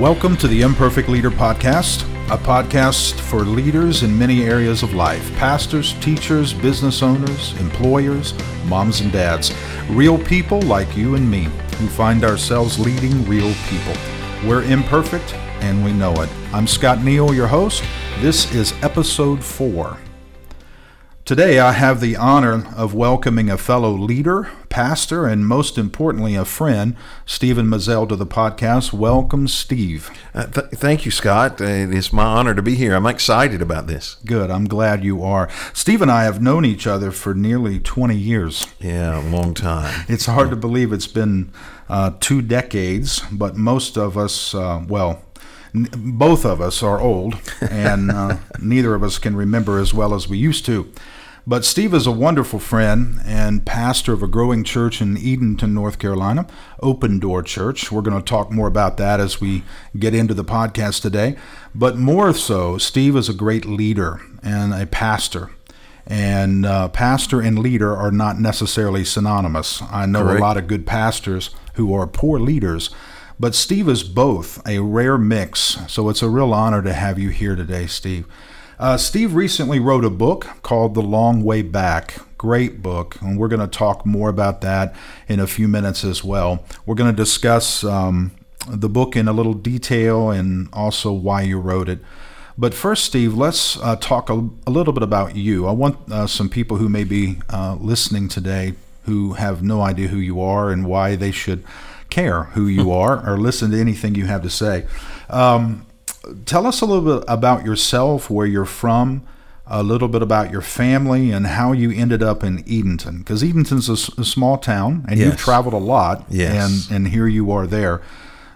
Welcome to the Imperfect Leader Podcast, a podcast for leaders in many areas of life pastors, teachers, business owners, employers, moms and dads, real people like you and me who find ourselves leading real people. We're imperfect and we know it. I'm Scott Neal, your host. This is episode four. Today, I have the honor of welcoming a fellow leader, pastor, and most importantly, a friend, Stephen Mizell, to the podcast. Welcome, Steve. Uh, th- thank you, Scott. Uh, it is my honor to be here. I'm excited about this. Good. I'm glad you are. Steve and I have known each other for nearly 20 years. Yeah, a long time. It's hard to believe it's been uh, two decades, but most of us, uh, well, both of us are old, and uh, neither of us can remember as well as we used to. But Steve is a wonderful friend and pastor of a growing church in Edenton, North Carolina, Open Door Church. We're going to talk more about that as we get into the podcast today. But more so, Steve is a great leader and a pastor. And uh, pastor and leader are not necessarily synonymous. I know Correct. a lot of good pastors who are poor leaders, but Steve is both a rare mix. So it's a real honor to have you here today, Steve. Uh, Steve recently wrote a book called The Long Way Back. Great book, and we're going to talk more about that in a few minutes as well. We're going to discuss um, the book in a little detail and also why you wrote it. But first, Steve, let's uh, talk a, a, little bit about you. I want uh, some people who may be uh, listening today who have no idea who you are and why they should care who you are or listen to anything you have to say. Um, tell us a little bit about yourself, where you're from, a little bit about your family, and how you ended up in Edenton. Because Edenton's a, s- a small town, and you've traveled a lot, Yes. and and here you are there.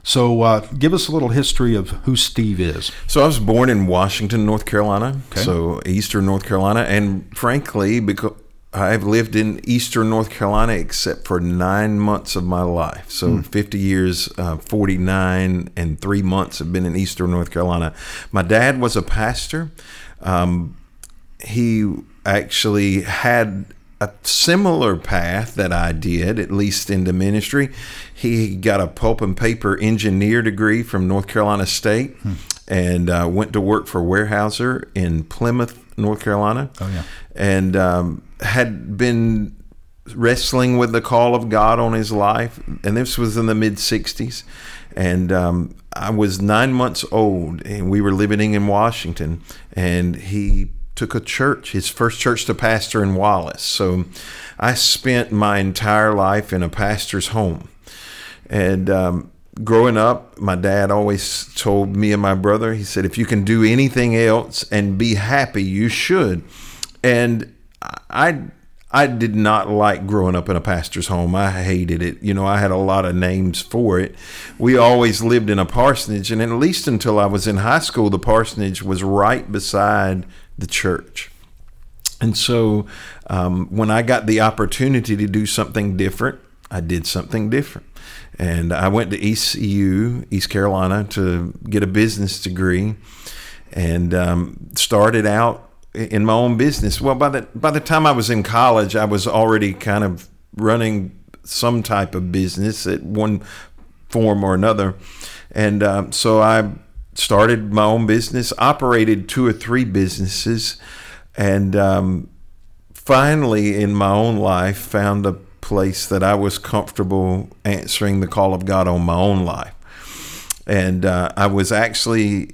So, uh, give us a little history of who Steve is. So I was born in Washington, North Carolina, Okay. so eastern North Carolina, and frankly, because I've lived in eastern North Carolina except for nine months of my life. So 50 years, uh, 49 and three months have been in eastern North Carolina. My dad was a pastor. Um, he actually had a similar path that I did, at least into ministry. He got a pulp and paper engineer degree from North Carolina State and uh, went to work for Weyerhaeuser in Plymouth, North Carolina. Oh, yeah. And um, had been wrestling with the call of God on his life. And this was in the mid 60s. And um, I was nine months old, and we were living in Washington. And he took a church, his first church to pastor in Wallace. So I spent my entire life in a pastor's home. And um, growing up, my dad always told me and my brother, he said, if you can do anything else and be happy, you should. And I, I did not like growing up in a pastor's home. I hated it. You know, I had a lot of names for it. We always lived in a parsonage, and at least until I was in high school, the parsonage was right beside the church. And so um, when I got the opportunity to do something different, I did something different. And I went to ECU, East Carolina, to get a business degree and um, started out in my own business. Well, by the, by the time I was in college, I was already kind of running some type of business at one form or another. And um, so I started my own business, operated two or three businesses, and um, finally in my own life found a place that I was comfortable answering the call of God on my own life. And uh, I was actually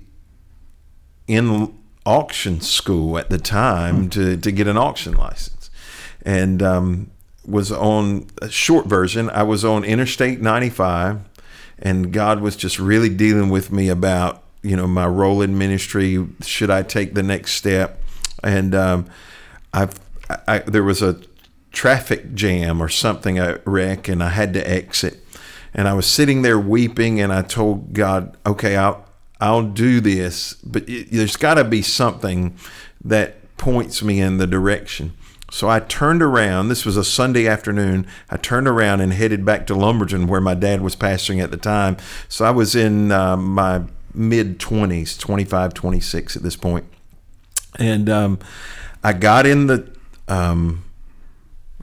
in auction school at the time to, to get an auction license. And um, was on a short version, I was on Interstate 95, and God was just really dealing with me about, you know, my role in ministry. Should I take the next step? And um, I've, I, there was a traffic jam or something, a wreck, and I had to exit. And I was sitting there weeping, and I told God, okay, I'll, I'll do this, but it, there's got to be something that points me in the direction. So I turned around. This was a Sunday afternoon. I turned around and headed back to Lumberton, where my dad was pastoring at the time. So I was in uh, my mid 20s, 25, 26 at this point. And um, I got in the um,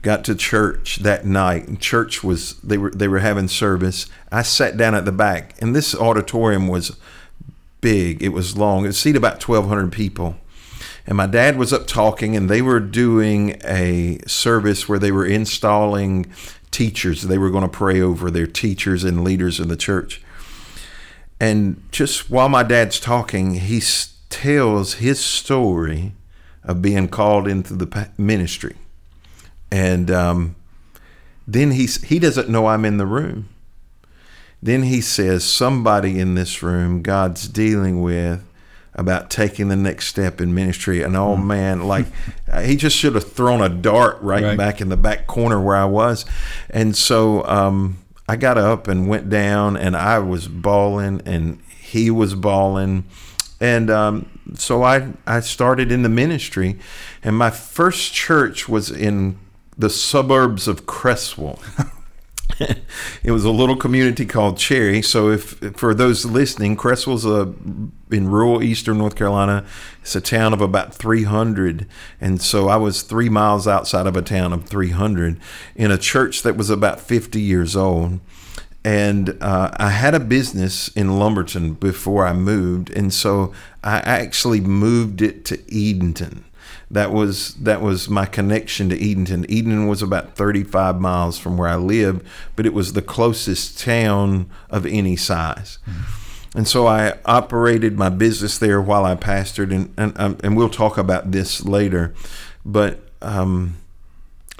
got to church that night and church was they were they were having service i sat down at the back and this auditorium was big. It was long. It seated about 1200 people. And my dad was up talking and they were doing a service where they were installing teachers. They were going to pray over their teachers and leaders in the church. And just while my dad's talking he tells his story of being called into the ministry. And um, then he's, he doesn't know I'm in the room. Then he says, Somebody in this room God's dealing with about taking the next step in ministry. And oh hmm. man, like he just should have thrown a dart right, right, back in the back corner where I was. And so um, I got up and went down, and I was bawling, and he was bawling. And um, so I, I started in the ministry, and my first church was in the suburbs of Creswell. it was a little community called Cherry. So, if for those listening, Creswell's a in rural eastern North Carolina. It's a town of about 300, and so I was three miles outside of a town of 300 in a church that was about 50 years old. And uh, I had a business in Lumberton before I moved, and so I actually moved it to Edenton that was that was my connection to Edenton. Edenton was about 35 miles from where I lived, but it was the closest town of any size. Mm-hmm. And so I operated my business there while I pastored, and and, um, and we'll talk about this later. But um,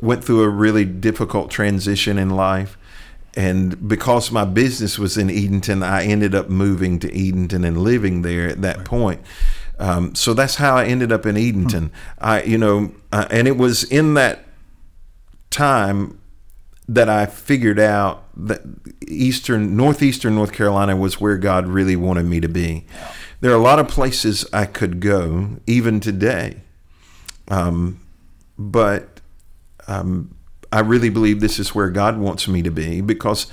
went through a really difficult transition in life. And because my business was in Edenton, I ended up moving to Edenton and living there at that right. point. Um, so that's how I ended up in Edenton. I, you know, uh, and it was in that time that I figured out that eastern, northeastern North Carolina was where God really wanted me to be. There are a lot of places I could go, even today, um, but um, I really believe this is where God wants me to be because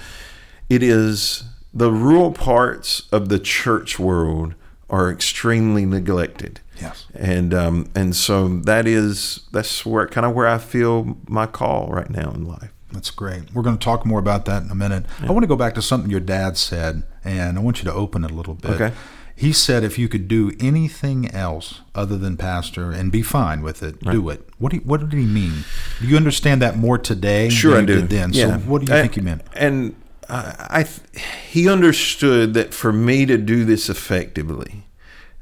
it is the rural parts of the church world are extremely neglected. Yes. And um, and so that is that's where kind of where I feel my call right now in life. That's great. We're going to talk more about that in a minute. Yeah. I want to go back to something your dad said, and I want you to open it a little bit. Okay. He said if you could do anything else other than pastor and be fine with it, right. do it. What do you, what did he mean? Do you understand that more today? Sure, I do. Then, yeah. so what do you I, think he meant? And I, he understood that for me to do this effectively,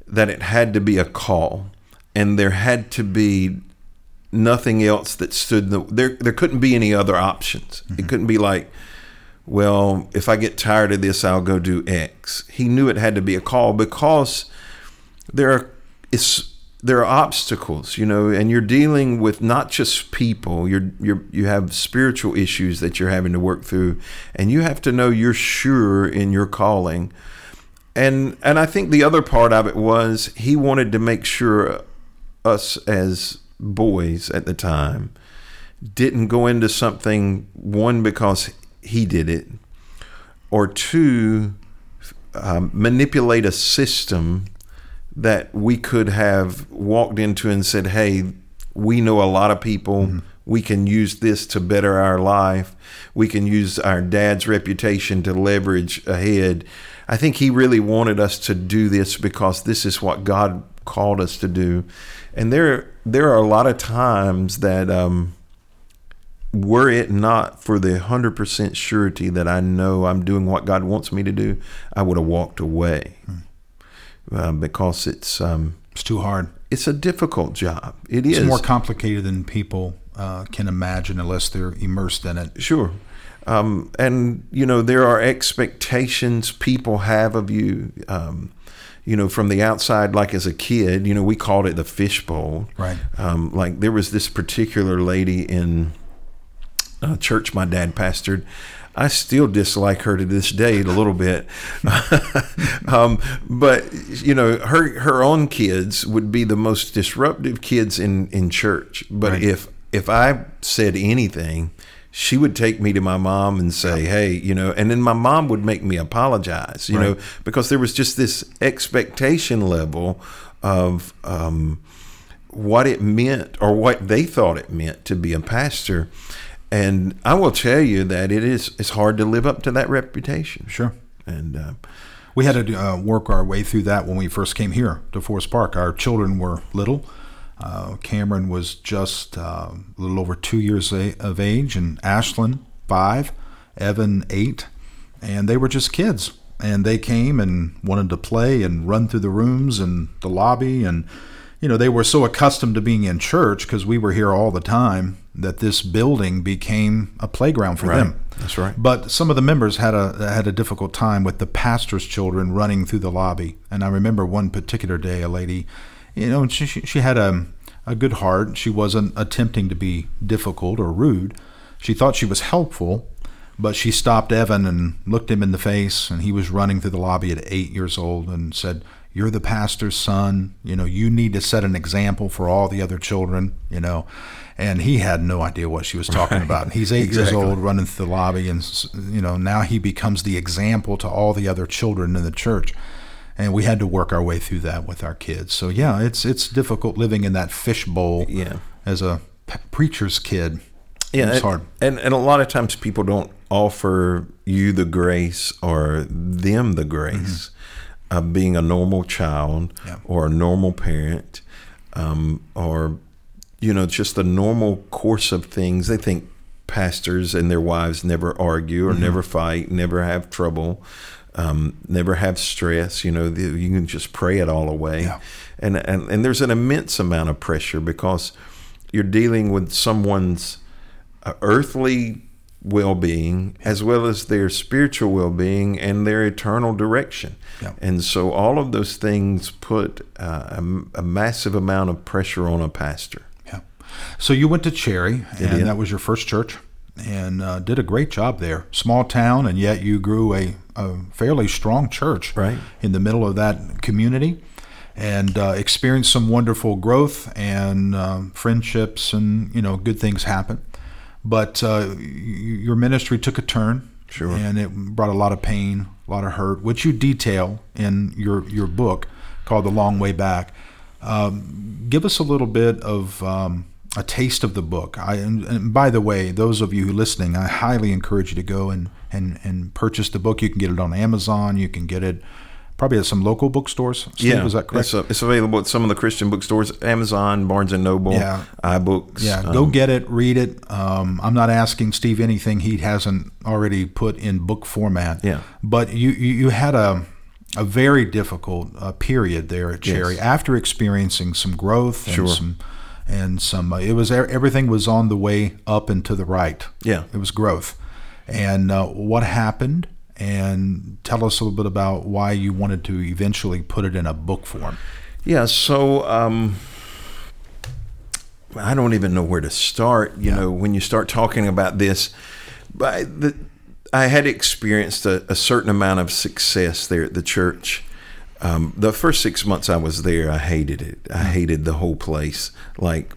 that it had to be a call, and there had to be nothing else that stood the, there. There couldn't be any other options. Mm-hmm. It couldn't be like, well, if I get tired of this, I'll go do X. He knew it had to be a call because there are it's there are obstacles, you know, and you're dealing with not just people. You're you're you have spiritual issues that you're having to work through, and you have to know you're sure in your calling. And and I think the other part of it was he wanted to make sure us as boys at the time didn't go into something one because he did it, or two um, manipulate a system that we could have walked into and said, hey, we know a lot of people. Mm-hmm. We can use this to better our life. We can use our dad's reputation to leverage ahead. I think he really wanted us to do this because this is what God called us to do. And there, there are a lot of times that, um, were it not for the 100% surety that I know I'm doing what God wants me to do, I would have walked away. Mm uh, because it's um, it's too hard. It's a difficult job. It it's is. more complicated than people uh, can imagine unless they're immersed in it. Sure. Um, and you know there are expectations people have of you. Um, you know, from the outside, like as a kid, you know, we called it the fishbowl. Right. Um, like there was this particular lady in a church my dad pastored. I still dislike her to this day a little bit. um, but you know, her her own kids would be the most disruptive kids in in church. But right. if if I said anything, she would take me to my mom and say, "Hey, you know," and then my mom would make me apologize, you right. know, because there was just this expectation level of um, what it meant or what they thought it meant to be a pastor. And I will tell you that it is it's hard to live up to that reputation. Sure. And uh, We had to uh, work our way through that when we first came here to Forest Park. Our children were little. Uh, Cameron was just uh, a little over two years a- of age, and Ashlyn, five, Evan, eight. And they were just kids. And they came and wanted to play and run through the rooms and the lobby. And, you know, they were so accustomed to being in church because we were here all the time that this building became a playground for Right. them. That's right. But some of the members had a had a difficult time with the pastor's children running through the lobby. And I remember one particular day, a lady, you know, she she, she had a a good heart. She wasn't attempting to be difficult or rude. She thought she was helpful, but she stopped Evan and looked him in the face, and he was running through the lobby at eight years old and said. You're the pastor's son. You know, you need to set an example for all the other children, you know. And he had no idea what she was talking about. He's eight years old, running through the lobby, and you know now he becomes the example to all the other children in the church. And we had to work our way through that with our kids. So yeah, it's it's difficult living in that fishbowl Yeah. as a p- preacher's kid. Yeah, it's and, hard. And and a lot of times people don't offer you the grace or them the grace of being a normal child Mm-hmm. Yeah. or a normal parent, um, or you know just the normal course of things. They think pastors and their wives never argue Mm-hmm. or never fight, never have trouble. Um, never have stress. You know, the, you can just pray it all away, Yeah. and, and and there's an immense amount of pressure because you're dealing with someone's uh, earthly well-being as well as their spiritual well-being and their eternal direction Yeah. and so all of those things put uh, a, a massive amount of pressure on a pastor Yeah. So you went to Cherry, and that was your first church, and uh, did a great job there. Small town, and yet you grew a, a fairly strong church Right. in the middle of that community, and uh, experienced some wonderful growth and um, friendships, and you know good things happen. But uh, y- your ministry took a turn, Sure. and it brought a lot of pain, a lot of hurt, which you detail in your your book called "The Long Way Back." Um, give us a little bit of um, a taste of the book. I, and, and by the way, those of you who are listening, I highly encourage you to go and, and, and purchase the book. You can get it on Amazon. You can get it probably at some local bookstores. Steve, is that correct? It's, uh, it's available at some of the Christian bookstores, Amazon, Barnes and Noble, Yeah. iBooks. Yeah, go um, get it, read it. Um, I'm not asking Steve anything he hasn't already put in book format. Yeah. But you, you, you had a, a very difficult uh, period there at Cherry Yes. after experiencing some growth and Sure. some and some. Uh, it was everything was on the way up and to the right. Yeah. it was growth. And uh, what happened? And tell us a little bit about why you wanted to eventually put it in a book form. Yeah, so um, I don't even know where to start. You know, when you start talking about this, but the, I had experienced a, a certain amount of success there at the church. Um, the first six months I was there, I hated it. I hated the whole place. Like,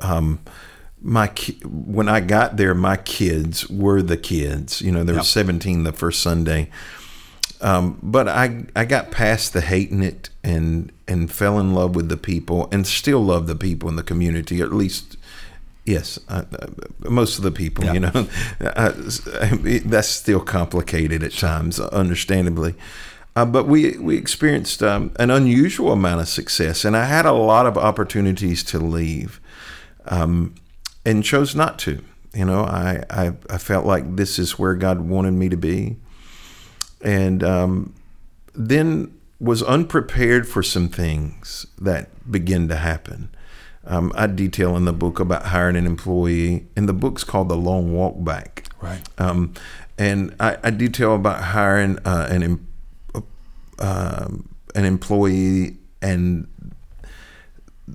um, my ki- when I got there, my kids were the kids. You know, there were seventeen the first Sunday. Um, but I I got past the hating it and and fell in love with the people and still love the people in the community. At least, yes, uh, most of the people. Yeah. You know, uh, that's still complicated at times, understandably. Uh, but we we experienced um, an unusual amount of success, and I had a lot of opportunities to leave, um, and chose not to. You know, I, I I felt like this is where God wanted me to be and um, then was unprepared for some things that began to happen. Um, I detail in the book about hiring an employee, and the book's called The Long Walk Back. Right. Um, and I, I detail about hiring uh, an em- um an employee and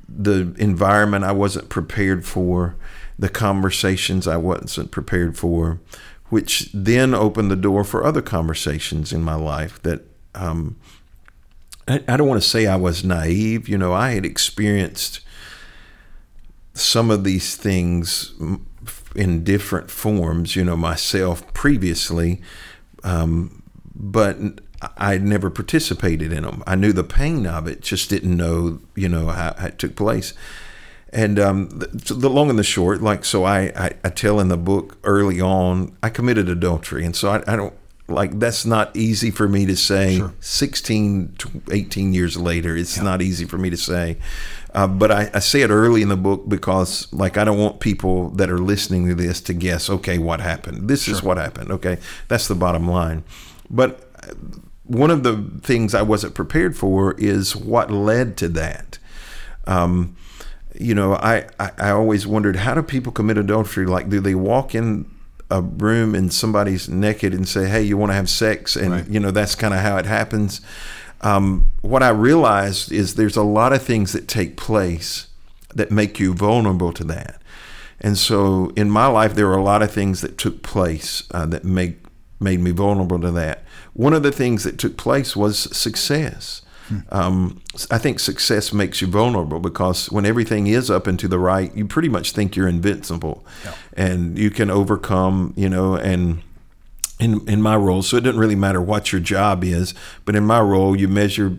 the environment I wasn't prepared for, the conversations I wasn't prepared for, which then opened the door for other conversations in my life that um, I, I don't want to say I was naive. You know, I had experienced some of these things in different forms, you know, myself previously, um, but I never participated in them. I knew the pain of it, just didn't know, you know, how, how it took place. And um, the, the long and the short, like so, I, I, I tell in the book early on, I committed adultery, and so I, I don't like that's not easy for me to say Sure. 16 to 18 years later. It's not easy for me to say. Uh, but I, I say it early in the book because like i don't want people that are listening to this to guess okay what happened? This is what happened okay? That's the bottom line. But one of the things i wasn't prepared for is what led to that um, you know, I, I, I always wondered how do people commit adultery? Like, do they walk in a room and somebody's naked and say, "Hey, you want to have sex?" And Right. you know, that's kind of how it happens. Um, what I realized is there's a lot of things that take place that make you vulnerable to that. And so, in my life, there were a lot of things that took place uh, that make made me vulnerable to that. One of the things that took place was success. Um, I think success makes you vulnerable because when everything is up and to the right, you pretty much think you're invincible, and you can overcome. You know, and in in my role, so it doesn't really matter what your job is, but in my role, you measure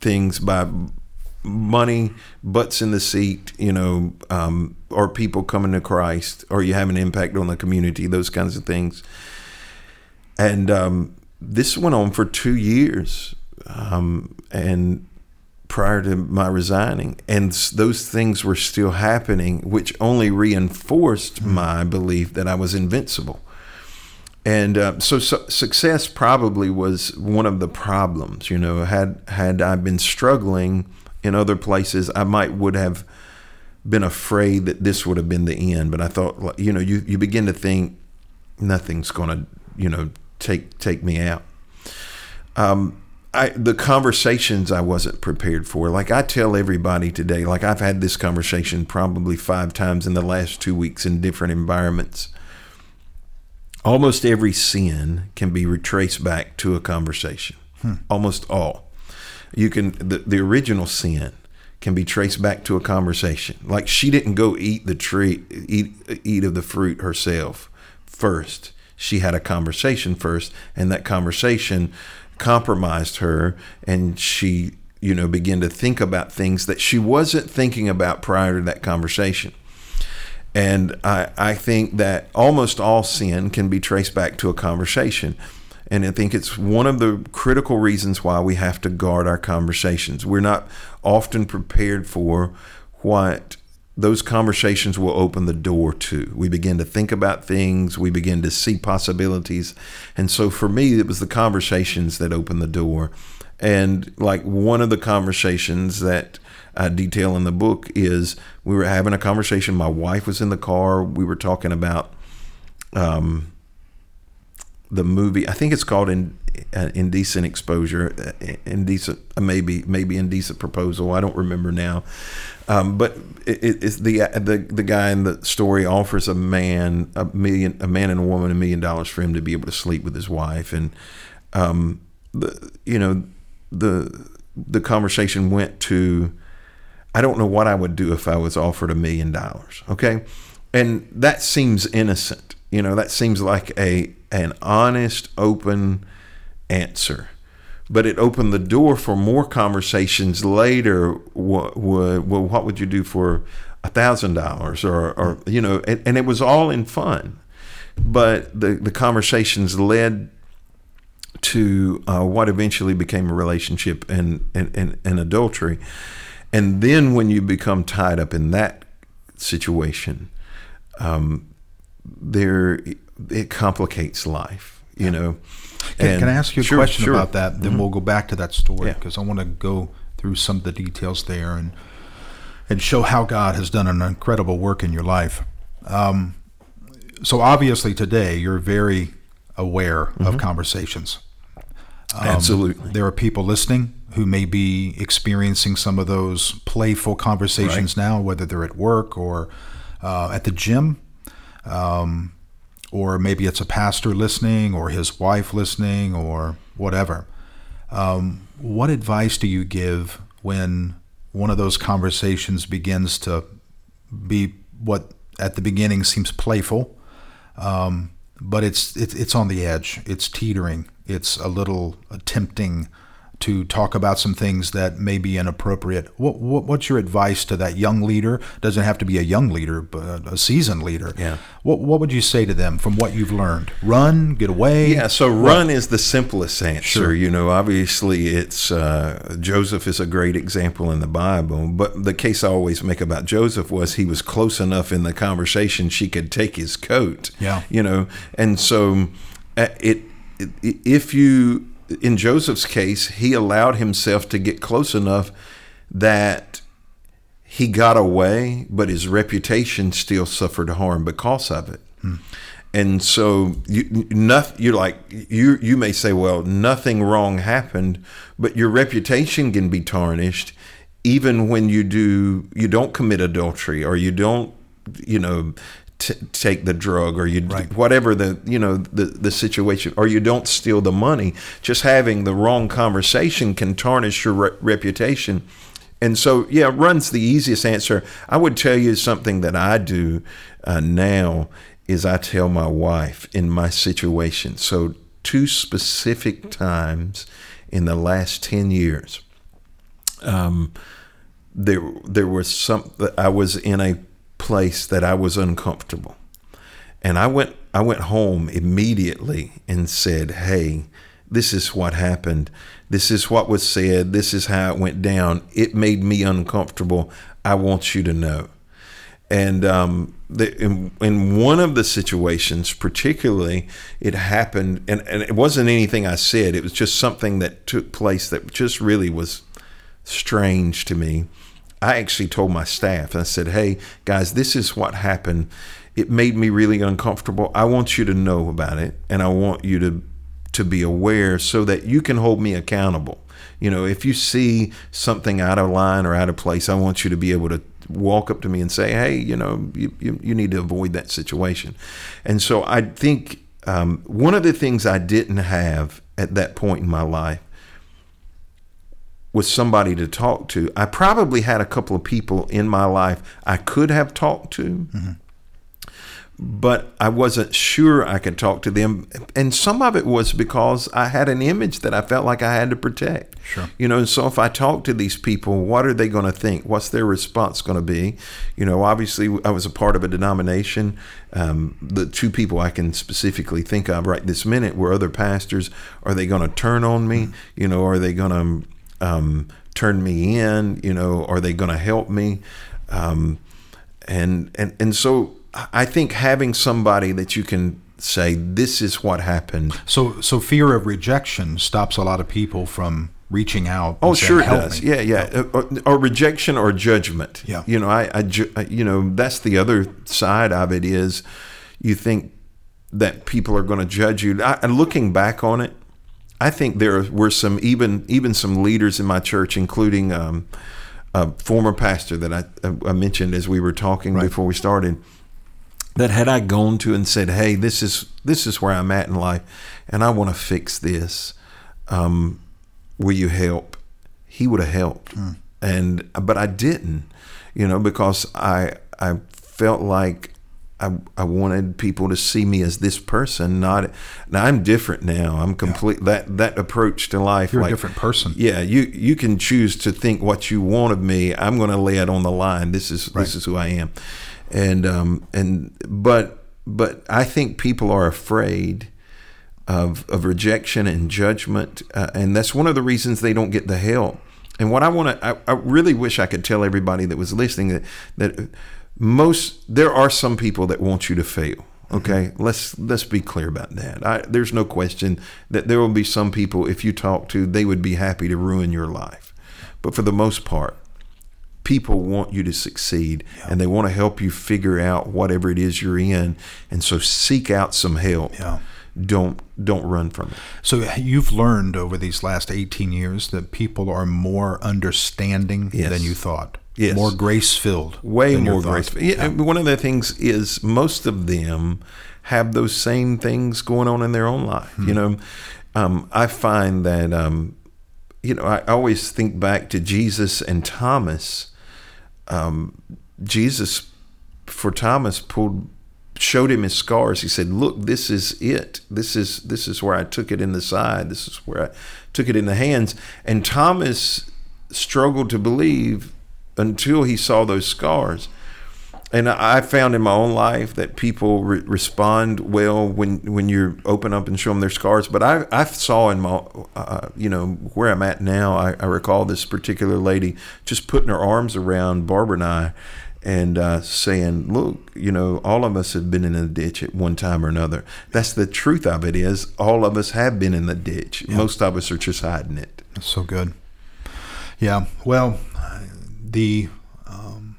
things by money, butts in the seat, you know, um, or people coming to Christ, or you have an impact on the community, those kinds of things. And um, this went on for two years, um, and prior to my resigning, and those things were still happening, which only reinforced my belief that I was invincible. And uh, so, su- success probably was one of the problems. You know, had had I been struggling in other places, I might would have been afraid that this would have been the end. But I thought, like, you know, you, you begin to think nothing's going to, you know, take take me out. Um, I the conversations I wasn't prepared for. Like I tell everybody today, like I've had this conversation probably five times in the last two weeks in different environments almost every sin can be retraced back to a conversation. Almost all. You can the, the original sin can be traced back to a conversation. Like she didn't go eat the tree eat eat of the fruit herself first. She had a conversation first and that conversation compromised her and she you know began to think about things that she wasn't thinking about prior to that conversation. And I, I think that almost all sin can be traced back to a conversation. And I think it's one of the critical reasons why we have to guard our conversations. We're not often prepared for what those conversations will open the door to. We begin to think about things, we begin to see possibilities. And so for me, it was the conversations that opened the door. And like one of the conversations that I detail in the book is we were having a conversation. My wife was in the car. We were talking about um, the movie. I think it's called in, uh, Indecent Exposure, uh, Indecent, uh, maybe maybe Indecent Proposal. I don't remember now. Um, but it, it- it's the the the guy in the story offers a man a million a man and a woman a million dollars for him to be able to sleep with his wife, and um, the you know the the conversation went to I don't know what I would do if I was offered a million dollars. Okay. And that seems innocent. You know, that seems like a an honest, open answer. But it opened the door for more conversations later. What would what would you do for a thousand dollars or or you know, and, and it was all in fun. But the, the conversations led to uh, what eventually became a relationship and, and, and, and adultery. And then when you become tied up in that situation, um, there it complicates life, you know. Can, And- can I ask you a Sure, question sure. about that? Then we'll go back to that story Yeah. because I want to go through some of the details there and and show how God has done an incredible work in your life. Um, so obviously today you're very aware Mm-hmm. of conversations. Um, Absolutely. There are people listening who may be experiencing some of those playful conversations now, whether they're at work or uh, at the gym, um, or maybe it's a pastor listening, or his wife listening, or whatever. Um, what advice do you give when one of those conversations begins to be what at the beginning seems playful, um, but it's, it's it's on the edge. It's teetering. It's a little tempting to talk about some things that may be inappropriate. What, what, what's your advice to that young leader? Doesn't have to be a young leader, but a seasoned leader. Yeah. What what would you say to them from what you've learned? Run, get away. Yeah. So run is the simplest answer. Sure. You know, obviously it's uh, Joseph is a great example in the Bible, but the case I always make about Joseph was he was close enough in the conversation she could take his coat. Yeah. You know, and so uh, it, it if you in Joseph's case, he allowed himself to get close enough that he got away, but his reputation still suffered harm because of it. Hmm. And so you, you're like you you may say, well, nothing wrong happened, but your reputation can be tarnished, even when you do you don't commit adultery or you don't you know t- take the drug or you Right. whatever the you know the the situation or you don't steal the money. Just having the wrong conversation can tarnish your re- reputation. And so, yeah, run's the easiest answer. I would tell you something that I do uh, now is I tell my wife in my situation. So, two specific times in the last ten years, um, there there was some. I was in a place that I was uncomfortable, and I went I went home immediately and said, "Hey, this is what happened. This is what was said. This is how it went down. It made me uncomfortable. I want you to know." And um, the, in, in one of the situations, particularly, it happened, and, and it wasn't anything I said. It was just something that took place that just really was strange to me. I actually told my staff, I said, "Hey guys, this is what happened. It made me really uncomfortable. I want you to know about it, and I want you to to be aware so that you can hold me accountable. You know, if you see something out of line or out of place, I want you to be able to walk up to me and say, "Hey, you know, you you, you need to avoid that situation." And so I think um, one of the things I didn't have at that point in my life was somebody to talk to. I probably had a couple of people in my life I could have talked to, but I wasn't sure I could talk to them. And some of it was because I had an image that I felt like I had to protect. Sure. You know, and so if I talk to these people, what are they going to think? What's their response going to be? You know, obviously, I was a part of a denomination. Um, the two people I can specifically think of right this minute were other pastors. Are they going to turn on me? You know, are they going to um, turn me in? You know, are they going to help me? Um, and and and so I think having somebody that you can say this is what happened. So so fear of rejection stops a lot of people from reaching out. Oh, saying, sure it does. me." Yeah, yeah. Or, or rejection or judgment. Yeah. You know, I, I, ju- you know, that's the other side of it is you think that people are going to judge you. I, and looking back on it, I think there were some even even some leaders in my church, including um, a former pastor that I, I mentioned as we were talking Right. before we started. That had I gone to and said, "Hey, this is this is where I'm at in life, and I want to fix this. Um, will you help?" He would have helped, and but I didn't, you know, because I I felt like I, I wanted people to see me as this person, not now. I'm different now. I'm complete that that approach to life. You're like, a different person. Yeah, you you can choose to think what you want of me. I'm going to lay it on the line. This is Right. this is who I am, and um and but but I think people are afraid of of rejection and judgment, uh, and that's one of the reasons they don't get the help. And what I want to, I, I really wish I could tell everybody that was listening that that most there are some people that want you to fail. Mm-hmm. Okay, let's let's be clear about that. I, there's no question that there will be some people if you talk to, they would be happy to ruin your life. But for the most part, people want you to succeed and they want to help you figure out whatever it is you're in. And so seek out some help. Yeah. Don't don't run from it. So you've learned over these last 18 years that people are more understanding Yes. than you thought. Yes. More grace filled. way more graceful. Yeah, Yeah. One of the things is most of them have those same things going on in their own life. You know, um, I find that um, you know I always think back to Jesus and Thomas. Um, Jesus, for Thomas, pulled showed him his scars. He said, "Look, this is it. This is this is where I took it in the side. This is where I took it in the hands." And Thomas struggled to believe until he saw those scars. And I found in my own life that people re- respond well when when you open up and show them their scars. But I, I saw in my, uh, you know, where I'm at now, I, I recall this particular lady just putting her arms around Barbara and I and uh, saying, "Look, you know, all of us have been in a ditch at one time or another. That's the truth of it. Is all of us have been in the ditch. Yeah. Most of us are just hiding it. That's so good. Yeah. Well, the um,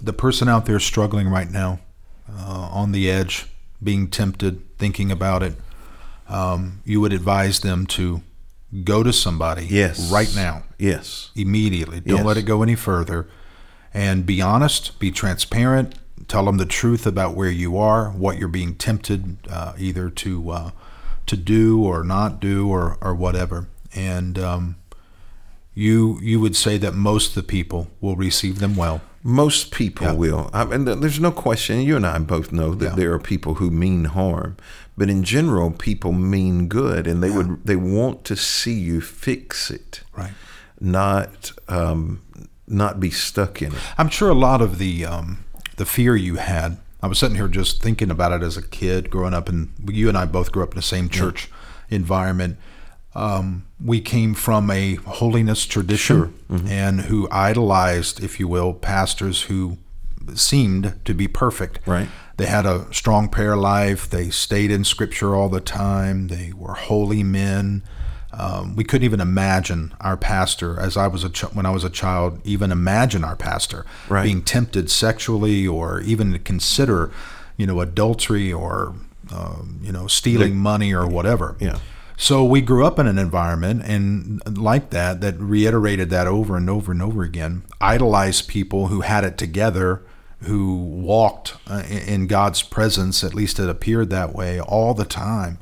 the person out there struggling right now, uh, on the edge, being tempted, thinking about it, um, you would advise them to go to somebody Yes. right now, Yes, immediately. Don't Yes. let it go any further. And be honest, be transparent. Tell them the truth about where you are, what you're being tempted uh, either to uh, to do or not do, or or whatever. And um, you you would say that most of the people will receive them well. most people Yeah. will. I th- there's no question. You and I both know that Yeah. there are people who mean harm, but in general, people mean good, and they would they want to see you fix it, Right. not um, not be stuck in it. I'm sure a lot of the um, the fear you had. I was sitting here just thinking about it as a kid, growing up, and you and I both grew up in the same church environment. Um, we came from a holiness tradition, and who idolized, if you will, pastors who seemed to be perfect. Right. They had a strong prayer life. They stayed in Scripture all the time. They were holy men. Um, we couldn't even imagine our pastor, as I was a ch- when I was a child, even imagine our pastor Right. being tempted sexually, or even to consider, you know, adultery or um, you know stealing money or whatever. Yeah. So we grew up in an environment and like that that reiterated that over and over and over again. Idolized people who had it together, who walked uh, in in God's presence, at least it appeared that way all the time.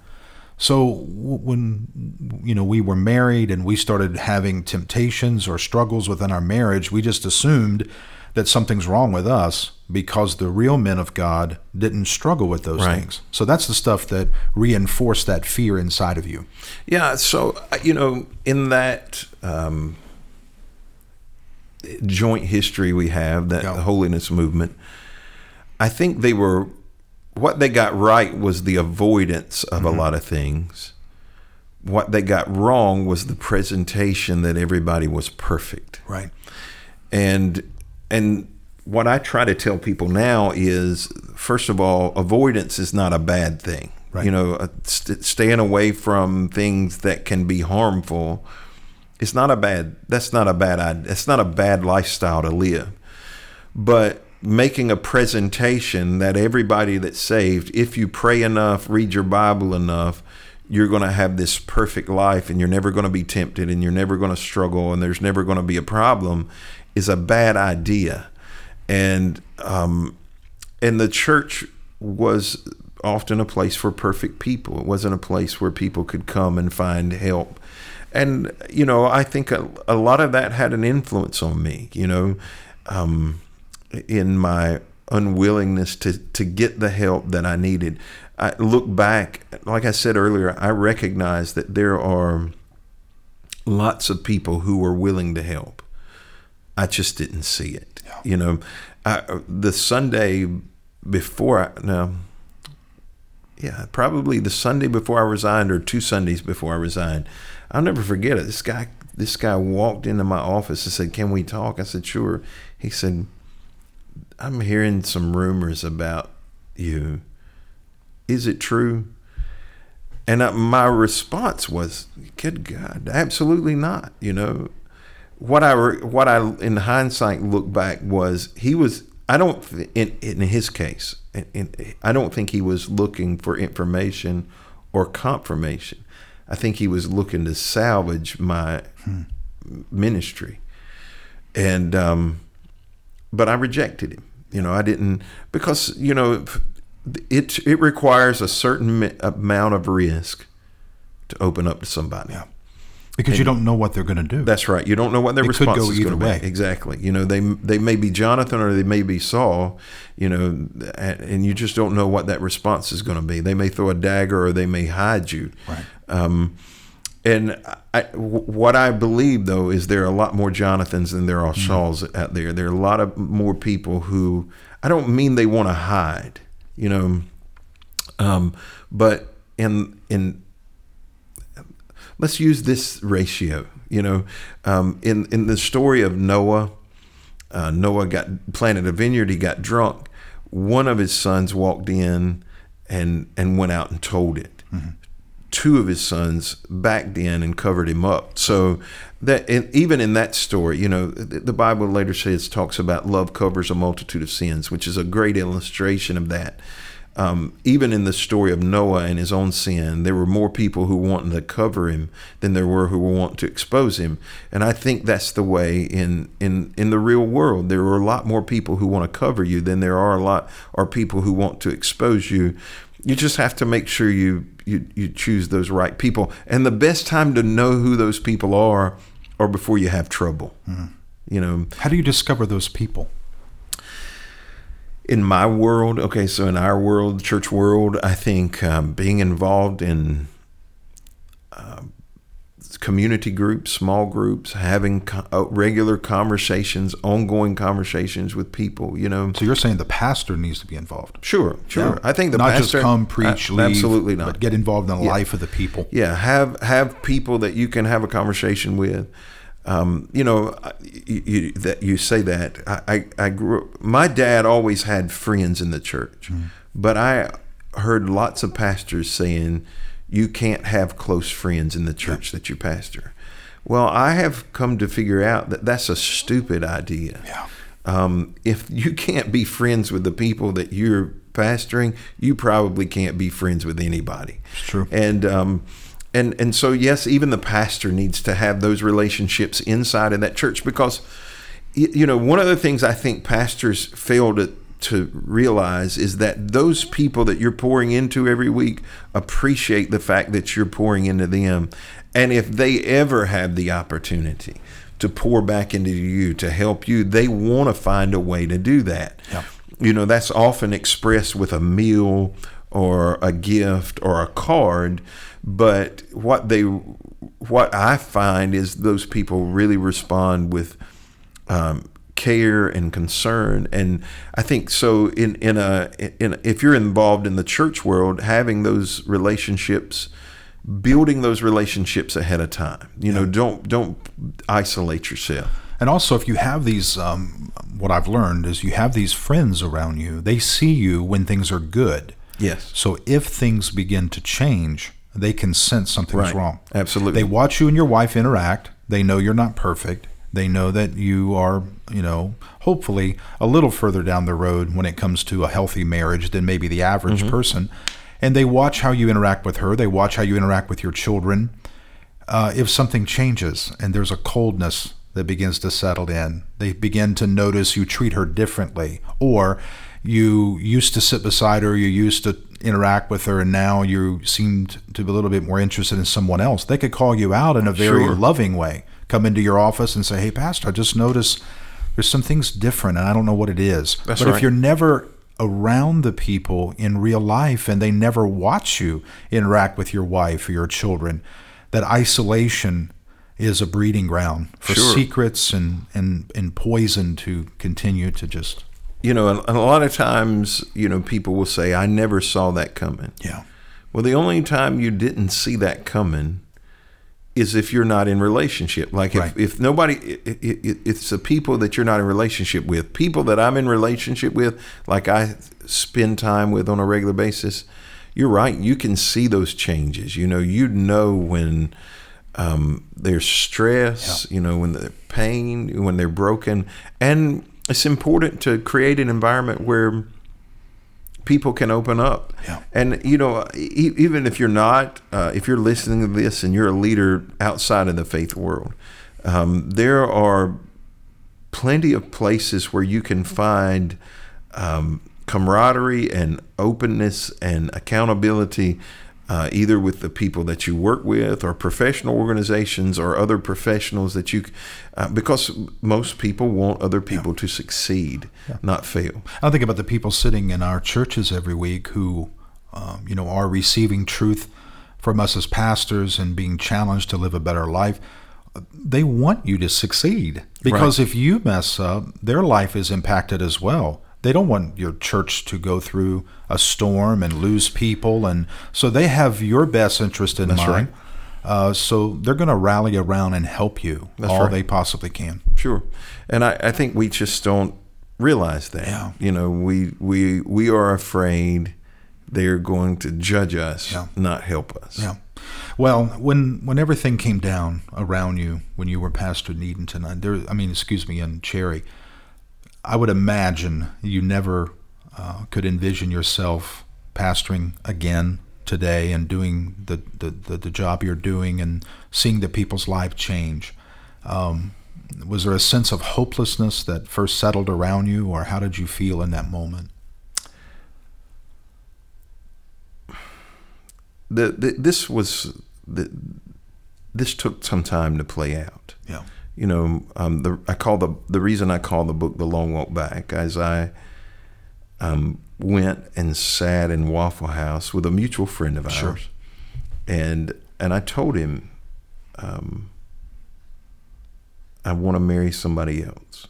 So when you know we were married and we started having temptations or struggles within our marriage, we just assumed that something's wrong with us because the real men of God didn't struggle with those Right. things. So that's the stuff that reinforced that fear inside of you. Yeah, so uh, you know, in that um, joint history we have, that Yeah. holiness movement, I think they were what they got right was the avoidance of a lot of things. What they got wrong was the presentation that everybody was perfect Right. and and what I try to tell people now is first of all avoidance is not a bad thing. Right. you know uh, st- staying away from things that can be harmful it's not a bad that's not a bad idea it's not a bad lifestyle to live. But making a presentation that everybody that's saved if you pray enough read your bible enough you're going to have this perfect life and you're never going to be tempted and you're never going to struggle and there's never going to be a problem is a bad idea and um, and the church was often a place for perfect people it wasn't a place where people could come and find help and you know i think a, a lot of that had an influence on me you know um, in my unwillingness to to get the help that I needed. I look back, like I said earlier, I recognize that there are lots of people who are willing to help. I just didn't see it. You know, I, the Sunday before I no, yeah, probably the Sunday before I resigned, or two Sundays before I resigned. I'll never forget it. This guy, this guy walked into my office and said, "Can we talk?" I said, "Sure." He said, "I'm hearing some rumors about you. Is it true?" And uh, my response was, "Good God, absolutely not." You know, what I what I in hindsight look back was he was I don't in in his case in, in, I don't think he was looking for information or confirmation. I think he was looking to salvage my ministry, and um, but I rejected him. You know, I didn't because you know it it requires a certain amount of risk to open up to somebody. Yeah. Because you don't know what they're going to do. That's right. You don't know what their It could response go is either going to be. Exactly. You know, they they may be Jonathan or they may be Saul. You know, and and you just don't know what that response is going to be. They may throw a dagger or they may hide you. Right. Um, and I, what I believe though is there are a lot more Jonathans than there are Mm-hmm. Sauls out there. There are a lot of more people who I don't mean they want to hide. You know, um, but in in let's use this ratio. You know, um, in in the story of Noah, uh, Noah got planted a vineyard. He got drunk. One of his sons walked in and and went out and told it. Two of his sons backed in and covered him up. So that even in that story, you know, the the Bible later says talks about love covers a multitude of sins, which is a great illustration of that um, even in the story of Noah and his own sin, there were more people who wanted to cover him than there were who were wanting to expose him. And I think that's the way in in in the real world. There are a lot more people who want to cover you than there are a lot are people who want to expose you. You just have to make sure you you you choose those right people. And the best time to know who those people are, are before you have trouble. You know, How do you discover those people? In my world, okay, so in our world, church world, I think um, being involved in um, community groups, small groups, having co- uh, regular conversations, ongoing conversations with people, you know. So you're saying the pastor needs to be involved. Sure, sure. Yeah. I think the pastor not pastor, just come preach, uh, leave, absolutely not. but get involved in the life of the people. Yeah, have have people that you can have a conversation with. Um, you know, you, you, that you say that I, I, I grew. My dad always had friends in the church, but I heard lots of pastors saying you can't have close friends in the church that you pastor. Well, I have come to figure out that that's a stupid idea. Yeah. Um, if you can't be friends with the people that you're pastoring, you probably can't be friends with anybody. It's true. And um, and and so yes, even the pastor needs to have those relationships inside of that church because you know one of the things I think pastors fail to to realize is that those people that you're pouring into every week appreciate the fact that you're pouring into them. And if they ever have the opportunity to pour back into you to help you, they want to find a way to do that. Yeah. You know, that's often expressed with a meal or a gift or a card, but what they what I find is those people really respond with um, care and concern and i think so in in a in if you're involved in the church world having those relationships building those relationships ahead of time you know don't don't isolate yourself And also, if you have these, um, what I've learned is you have these friends around you. They see you when things are good. yes So if things begin to change, they can sense something's Right. wrong. Absolutely. They watch you and your wife interact. They know you're not perfect. They know that you are, you know, hopefully a little further down the road when it comes to a healthy marriage than maybe the average person. And they watch how you interact with her. They watch how you interact with your children. Uh, if something changes and there's a coldness that begins to settle in, they begin to notice you treat her differently, or you used to sit beside her, you used to interact with her, and now you seemed to be a little bit more interested in someone else. They could call you out in a very Sure. loving way, come into your office and say, "Hey, Pastor, I just noticed there's some things different, and I don't know what it is." That's but if you're never around the people in real life and they never watch you interact with your wife or your children, that isolation is a breeding ground for Sure. secrets and, and, and poison to continue to just you know and a lot of times you know people will say i never saw that coming. Yeah. Well the only time you didn't see that coming is if you're not in relationship. Like if, Right. if if nobody it, it, it's the people that you're not in relationship with. People that i'm in relationship with like i spend time with on a regular basis you're right you can see those changes. You know you know when um, there's stress Yeah. you know when they're pain when they're broken. And it's important to create an environment where people can open up. Yeah. And you know, e- even if you're not, uh, if you're listening to this and you're a leader outside of the faith world, um, there are plenty of places where you can find um, camaraderie and openness and accountability. Uh, either with the people that you work with or professional organizations or other professionals that you, uh, because most people want other people to succeed, not fail. I think about the people sitting in our churches every week who, um, you know, are receiving truth from us as pastors and being challenged to live a better life. They want you to succeed because if you mess up, their life is impacted as well. They don't want your church to go through a storm and lose people, and so they have your best interest in That's mind. right. Uh, so they're going to rally around and help you That's all right. they possibly can. Sure, and I, I think we just don't realize that. Yeah. You know, we we we are afraid they're going to judge us, Yeah. not help us. Yeah. Well, when when everything came down around you, when you were pastor in Edenton, I- there, I mean, excuse me, in Cherry, I would imagine you never uh, could envision yourself pastoring again today and doing the, the, the, the job you're doing and seeing the people's life change. Um, was there a sense of hopelessness that first settled around you, or how did you feel in that moment? The, the this was the, this took some time to play out. Yeah. You know, um, the I call the the reason I call the book "The Long Walk Back" as I um, went and sat in Waffle House with a mutual friend of ours, Sure. and and I told him, um, I want to marry somebody else.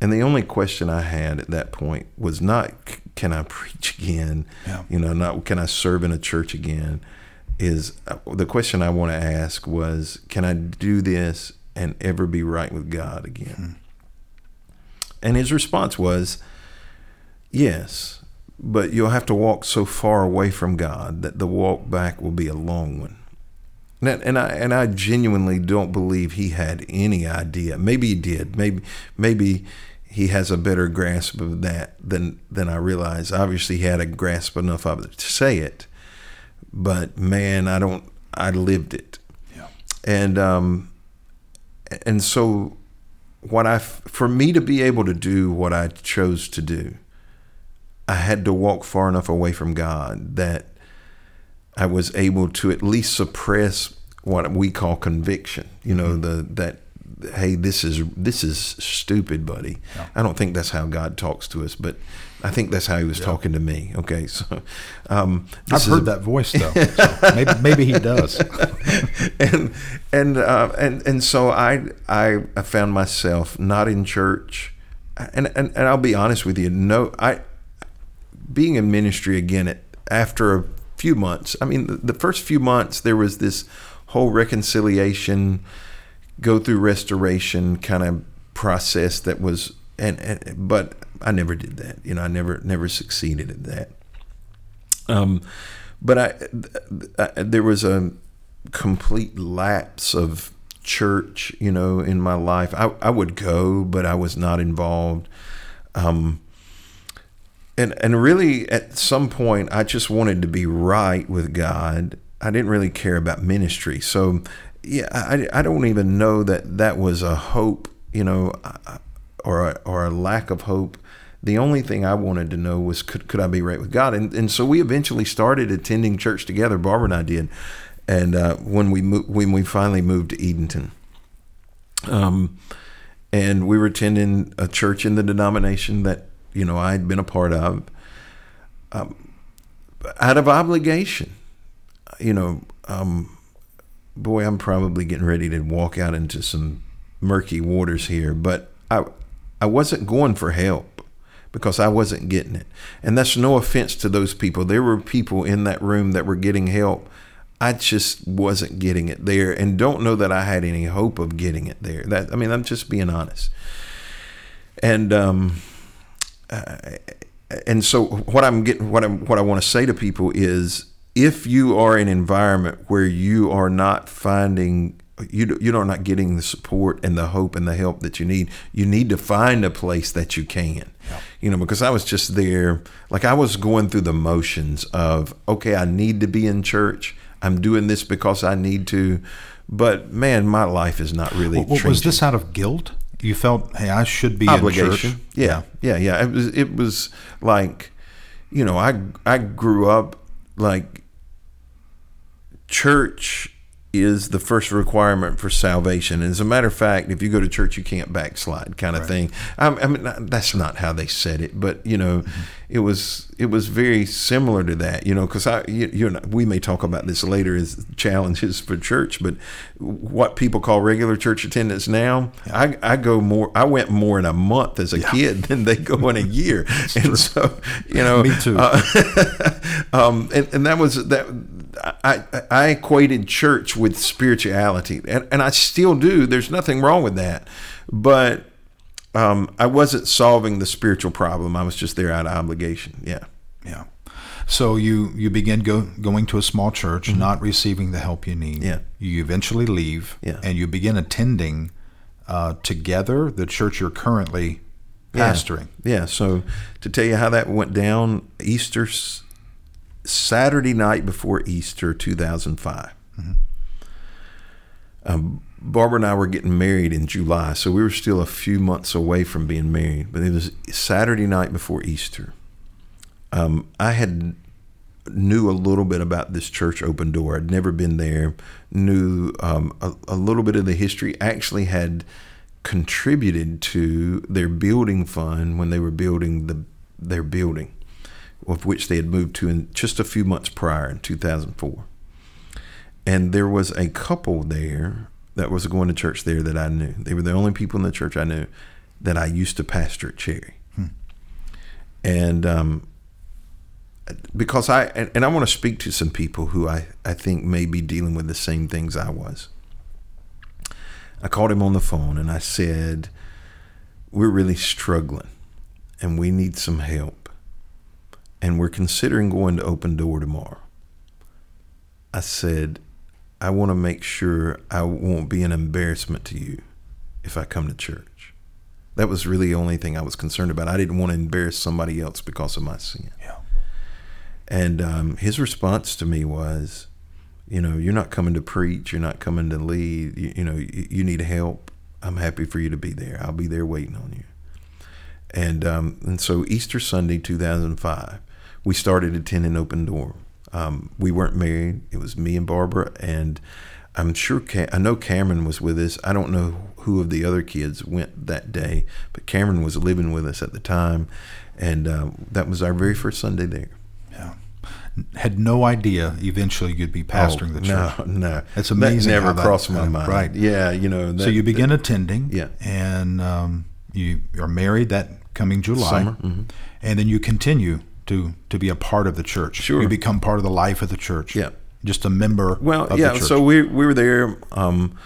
And the only question I had at that point was not, can I preach again? Yeah. You know, not can I serve in a church again? Is uh, the question I want to ask was, can I do this and ever be right with God again? And his response was, yes, but you'll have to walk so far away from God that the walk back will be a long one. And I- and I and I genuinely don't believe he had any idea. Maybe he did. Maybe maybe he has a better grasp of that than than I realize. Obviously, he had a grasp enough of it to say it, but man, I don't. I lived it, Yeah. and um, and so what I for me to be able to do what I chose to do, I had to walk far enough away from God that I was able to at least suppress what we call conviction. You know, mm-hmm. the that hey, this is this is stupid, buddy. I don't think that's how God talks to us, but I think that's how He was talking to me. Okay, so um, I've heard a- that voice though. So maybe, maybe he does. and and uh, and and so I, I I found myself not in church, and and, and I'll be honest with you, no, I being in ministry again after a few months. I mean, the, the first few months there was this whole reconciliation, go through restoration kind of process that was, and, and but I never did that. You know, I never never succeeded at that. Um, but I, th- there was a complete lapse of church, you know, in my life. I, I would go, but I was not involved. Um, and and really, at some point, I just wanted to be right with God. I didn't really care about ministry. So, yeah, I, I don't even know that that was a hope, you know, or a, or a lack of hope. The only thing I wanted to know was could could I be right with God? And and so we eventually started attending church together. Barbara and I did. And uh, when we mo- when we finally moved to Edenton, um, and we were attending a church in the denomination that you know I had been a part of, um, out of obligation. You know, um, boy, I'm probably getting ready to walk out into some murky waters here, but I I wasn't going for help because I wasn't getting it, and that's no offense to those people. There were people in that room that were getting help. I just wasn't getting it there, and don't know that I had any hope of getting it there. That I mean, I'm just being honest. And um, and so what I'm getting, what I'm, what I want to say to people is, if you are in an environment where you are not finding you you are not getting the support and the hope and the help that you need, you need to find a place that you can. You know, because I was just there, like I was going through the motions of, okay, I need to be in church. I'm doing this because I need to, but man, my life is not really. Well, was this out of guilt? You felt, hey, I should be in obligation. church. Yeah, yeah, yeah. It was it was like, you know, I I grew up like church is the first requirement for salvation. And as a matter of fact, if you go to church, you can't backslide, kind of right. thing. I, I, mean, that's not how they said it, but you know, mm-hmm. it was it was very similar to that. You know, because I you, you know we may talk about this later as challenges for church, but what people call regular church attendance now, yeah. I, I go more. I went more in a month as a yeah. kid than they go in a year, and true. so you know, me too. Uh, um, and, and that was that I, I equated church with spirituality, and, and I still do. There's nothing wrong with that. But um, I wasn't solving the spiritual problem. I was just there out of obligation. Yeah. Yeah. So you you begin go, going to a small church, mm-hmm. not receiving the help you need. Yeah. You eventually leave, yeah. and you begin attending uh, together the church you're currently pastoring. Yeah. yeah. So to tell you how that went down, Easter Saturday night before Easter 2005. Mm-hmm. Um, Barbara and I were getting married in July, so we were still a few months away from being married. But it was Saturday night before Easter. Um, I had knew a little bit about this church, Open Door. I'd never been there. Knew um, a, a little bit of the history. Actually, had contributed to their building fund when they were building the their building of which they had moved to in just a few months prior in 2004. And there was a couple there that was going to church there that I knew. They were the only people in the church I knew that I used to pastor at Cherry. Hmm. And um, because I, and, and I want to speak to some people who I, I think may be dealing with the same things I was. I called him on the phone and I said, We're really struggling and we need some help and we're considering going to Open Door tomorrow. I said, I want to make sure I won't be an embarrassment to you if I come to church. That was really the only thing I was concerned about. I didn't want to embarrass somebody else because of my sin. Yeah. And um, his response to me was, you know, you're not coming to preach, you're not coming to lead, you, you know, you, you need help. I'm happy for you to be there. I'll be there waiting on you. And um, and so Easter Sunday 2005, we started attending Open Door. Um, we weren't married. It was me and Barbara, and I'm sure Cam- I know Cameron was with us. I don't know who of the other kids went that day, but Cameron was living with us at the time, and uh, that was our very first Sunday there. Yeah, had no idea eventually you'd be pastoring oh, the church. No, no, it's amazing. That never crossed my uh, mind. Right? Yeah, you know. That, so you begin that, attending. Yeah, and um, you are married that coming July, Summer. Mm-hmm. and then you continue to to be a part of the church. Sure, you become part of the life of the church. Yeah, just a member. Well, yeah. So we we were there. Um,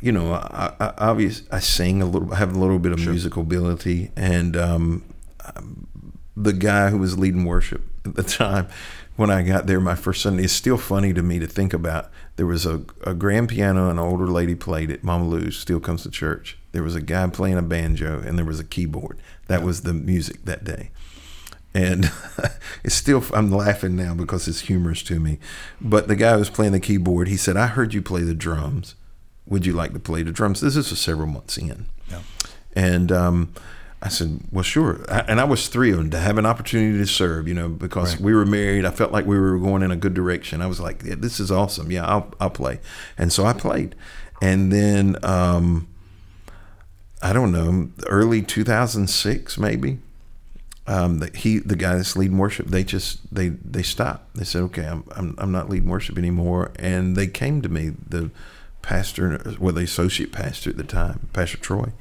you know, I, I obviously I sing a little, I have a little bit of sure. musical ability, and um, the guy who was leading worship at the time when I got there my first Sunday. It's still funny to me to think about. There was a, a grand piano, an older lady played it. Mama Lou still comes to church. There was a guy playing a banjo, and there was a keyboard. That was the music that day. And it's still, I'm laughing now because it's humorous to me. But the guy who was playing the keyboard, he said, I heard you play the drums. Would you like to play the drums? This is several months in. Yeah. And um, I said, well, sure. and I was thrilled to have an opportunity to serve, you know, because right. we were married. I felt like we were going in a good direction. I was like, yeah, this is awesome. Yeah, I'll, I'll play. And so I played. And then, um, I don't know, early 2006, maybe, um, the, he the guy that's leading worship they just they they stopped they said okay I'm, I'm I'm not leading worship anymore and they came to me the pastor well the associate pastor at the time Pastor Troy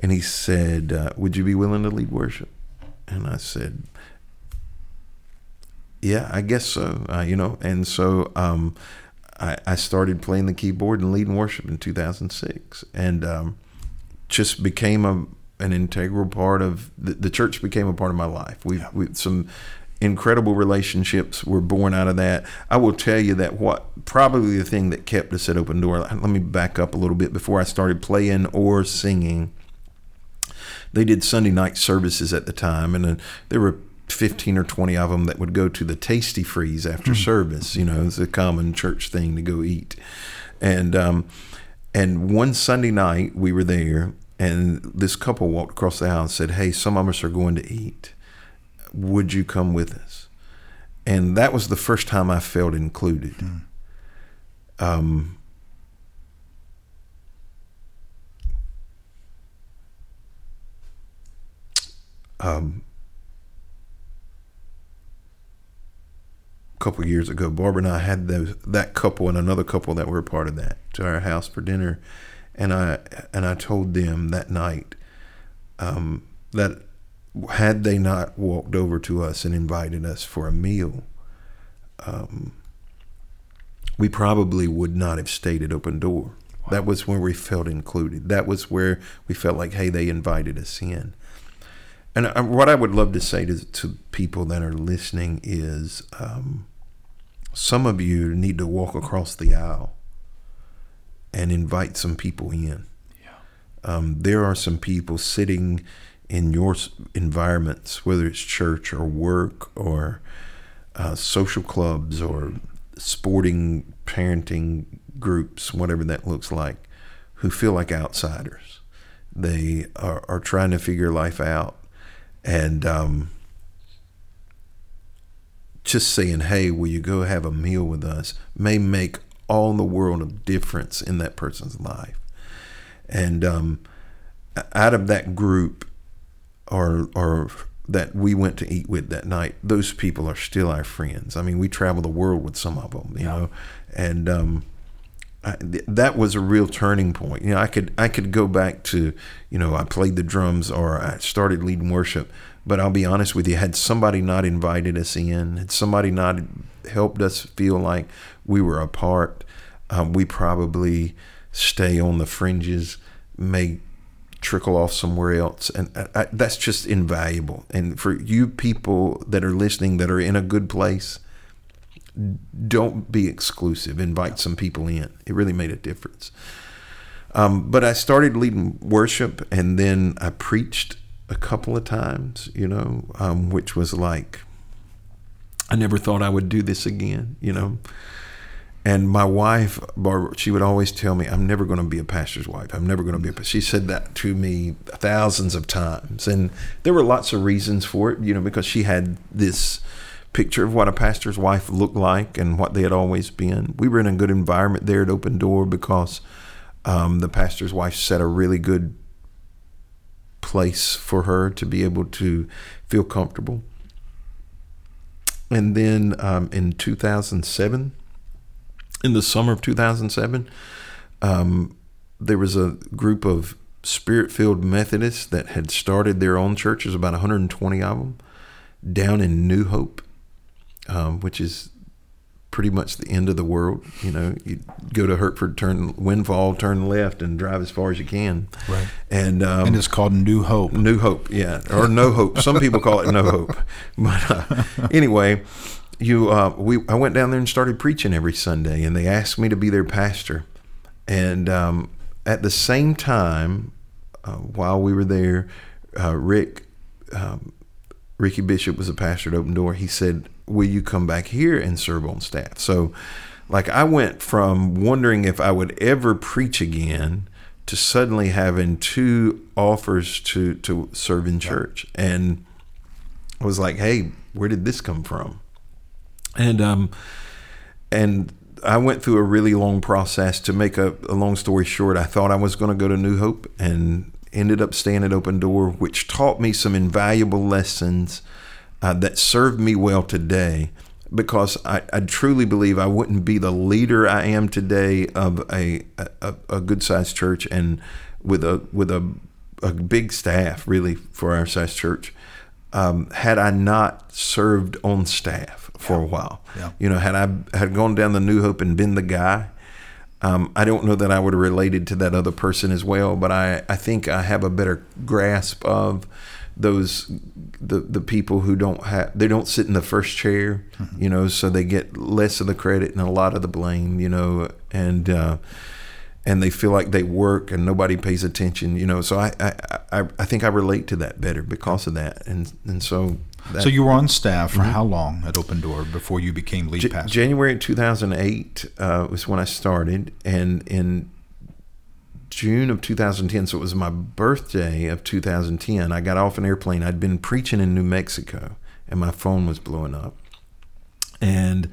and he said uh, would you be willing to lead worship and I said yeah I guess so uh, you know and so um, I, I started playing the keyboard and leading worship in 2006 and um, just became a an integral part of the, the church became a part of my life. We've, yeah. we some incredible relationships were born out of that. I will tell you that what probably the thing that kept us at Open Door. Let me back up a little bit before I started playing or singing. They did Sunday night services at the time, and uh, there were 15 or 20 of them that would go to the Tastee-Freez after mm-hmm. service. You know, it's a common church thing to go eat. And, um, and one Sunday night we were there, and this couple walked across the aisle and said, Hey, some of us are going to eat. Would you come with us? and that was the first time I felt included. Um, um, a couple years ago, Barbara and I had those that couple and another couple that were a part of that to our house for dinner, and I and I told them that night um, that had they not walked over to us and invited us for a meal, um, we probably would not have stayed at Open Door. Wow. That was where we felt included. That was where we felt like, hey, they invited us in. And uh, what I would love to say to, to people that are listening is um, some of you need to walk across the aisle and invite some people in. Yeah. Um, there are some people sitting in your environments, whether it's church or work or uh, social clubs or sporting parenting groups, whatever that looks like, who feel like outsiders. They are, are trying to figure life out and um, just saying, "Hey, will you go have a meal with us?" may make all the world of difference in that person's life. And um, out of that group, or or that we went to eat with that night, those people are still our friends. I mean, we travel the world with some of them, you yeah. know, and um, I, th- that was a real turning point. You know, I could I could go back to, you know, I played the drums or I started leading worship, but I'll be honest with you, had somebody not invited us in, had somebody not helped us feel like we were a part, um, we probably stay on the fringes, may trickle off somewhere else, and I, I, that's just invaluable. And for you people that are listening that are in a good place don't be exclusive. Invite some people in. It really made a difference. Um, but I started leading worship, and then I preached a couple of times. You know, um, which was like I never thought I would do this again. You know. And my wife, Barbara, she would always tell me, "I'm never going to be a pastor's wife. I'm never going to be a." pastor. She said that to me thousands of times, and there were lots of reasons for it. You know, because she had this picture of what a pastor's wife looked like and what they had always been. We were in a good environment there at Open Door because um, the pastor's wife set a really good place for her to be able to feel comfortable. And then um, in 2007, in the summer of 2007, um, there was a group of spirit filled Methodists that had started their own churches, about 120 of them, down in New Hope um, which is pretty much the end of the world. You know, you go to Hertford, turn Winfall, turn left, and drive as far as you can. Right. And um, and it's called New Hope. New Hope, yeah, or No Hope. Some people call it No Hope. But uh, anyway, you uh, we I went down there and started preaching every Sunday, and they asked me to be their pastor. And um, at the same time, uh, while we were there, uh, Rick. Um, Ricky Bishop was a pastor at Open Door. He said, will you come back here and serve on staff? So, like, I went from wondering if I would ever preach again to suddenly having two offers to to serve in church, and I was like, hey, where did this come from? And um, and I went through a really long process to make a, a long story short. I thought I was going to go to New Hope and ended up staying at Open Door, which taught me some invaluable lessons uh, that served me well today because I, I, truly believe I wouldn't be the leader I am today of a a, a good sized church and with a with a, a big staff really for our size church um, had I not served on staff for yeah. a while. Yeah. You know, had I had gone down the New Hope and been the guy, um, I don't know that I would have related to that other person as well, but I, I think I have a better grasp of those the the people who don't have they don't sit in the first chair, mm-hmm. you know, so they get less of the credit and a lot of the blame, you know, and uh, and they feel like they work and nobody pays attention, you know. So I I, I, I think I relate to that better because of that, and and so. That, so you were on staff for mm-hmm. how long at Open Door before you became lead J- pastor? January 2008 uh, was when I started, and in June of 2010, so it was my birthday of 2010. I got off an airplane. I'd been preaching in New Mexico, and my phone was blowing up. and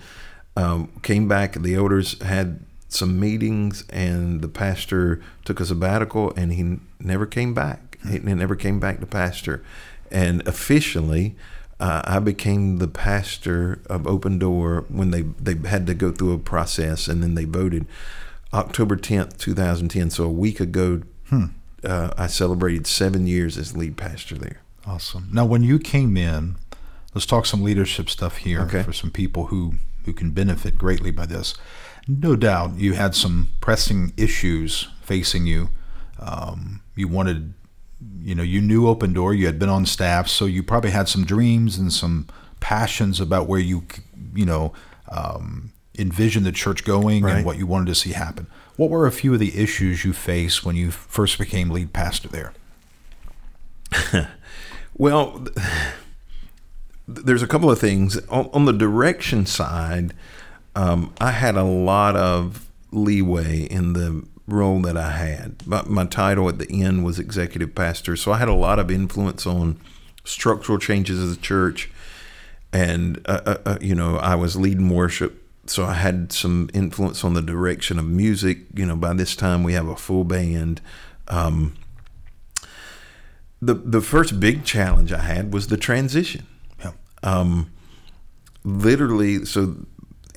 um, came back. The elders had some meetings, and the pastor took a sabbatical, and he never came back. He never came back to pastor, and officially. Uh, I became the pastor of Open Door when they, they had to go through a process and then they voted October 10th, 2010. So a week ago, hmm. uh, I celebrated seven years as lead pastor there. Awesome. Now, when you came in, let's talk some leadership stuff here okay. for some people who, who can benefit greatly by this. No doubt you had some pressing issues facing you. Um, you wanted, you know, you knew Open Door, you had been on staff, so you probably had some dreams and some passions about where you, you know, um, envision the church going right. and what you wanted to see happen. What were a few of the issues you faced when you first became lead pastor there? well, there's a couple of things on, on the direction side. Um, I had a lot of leeway in the role that I had. My, my, title at the end was executive pastor, so I had a lot of influence on structural changes of the church. And uh, uh, uh you know, I was leading worship, so I had some influence on the direction of music. You know, by this time we have a full band. Um, the the first big challenge I had was the transition. Yeah. Um, literally, so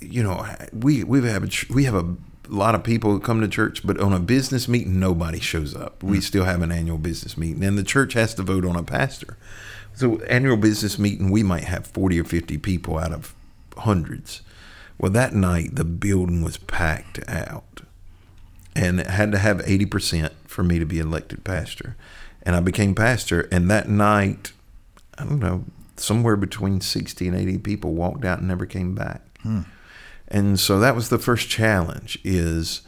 you know, we we have a, we have a lot of people who come to church, but on a business meeting, nobody shows up. We mm. still have an annual business meeting, and the church has to vote on a pastor. So annual business meeting, we might have forty or fifty people out of hundreds. Well, that night the building was packed out, and it had to have eighty percent for me to be elected pastor, and I became pastor. And that night, I don't know, somewhere between sixty and eighty people walked out and never came back. Hmm. And so that was the first challenge: is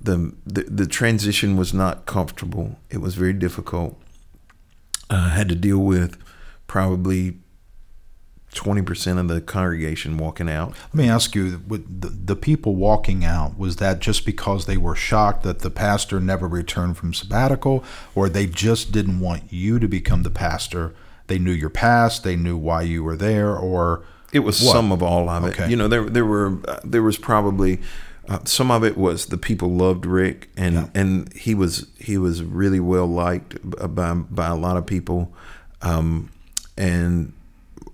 the, the the transition was not comfortable. It was very difficult. I had to deal with probably 20% of the congregation walking out. Let me ask you the, the people walking out, was that just because they were shocked that the pastor never returned from sabbatical, or they just didn't want you to become the pastor? They knew your past, they knew why you were there, or. It was what? some of all of it. Okay. You know, there, there, were, uh, there was probably. Uh, some of it was the people loved Rick, and yeah. and he was he was really well liked by by a lot of people, um, and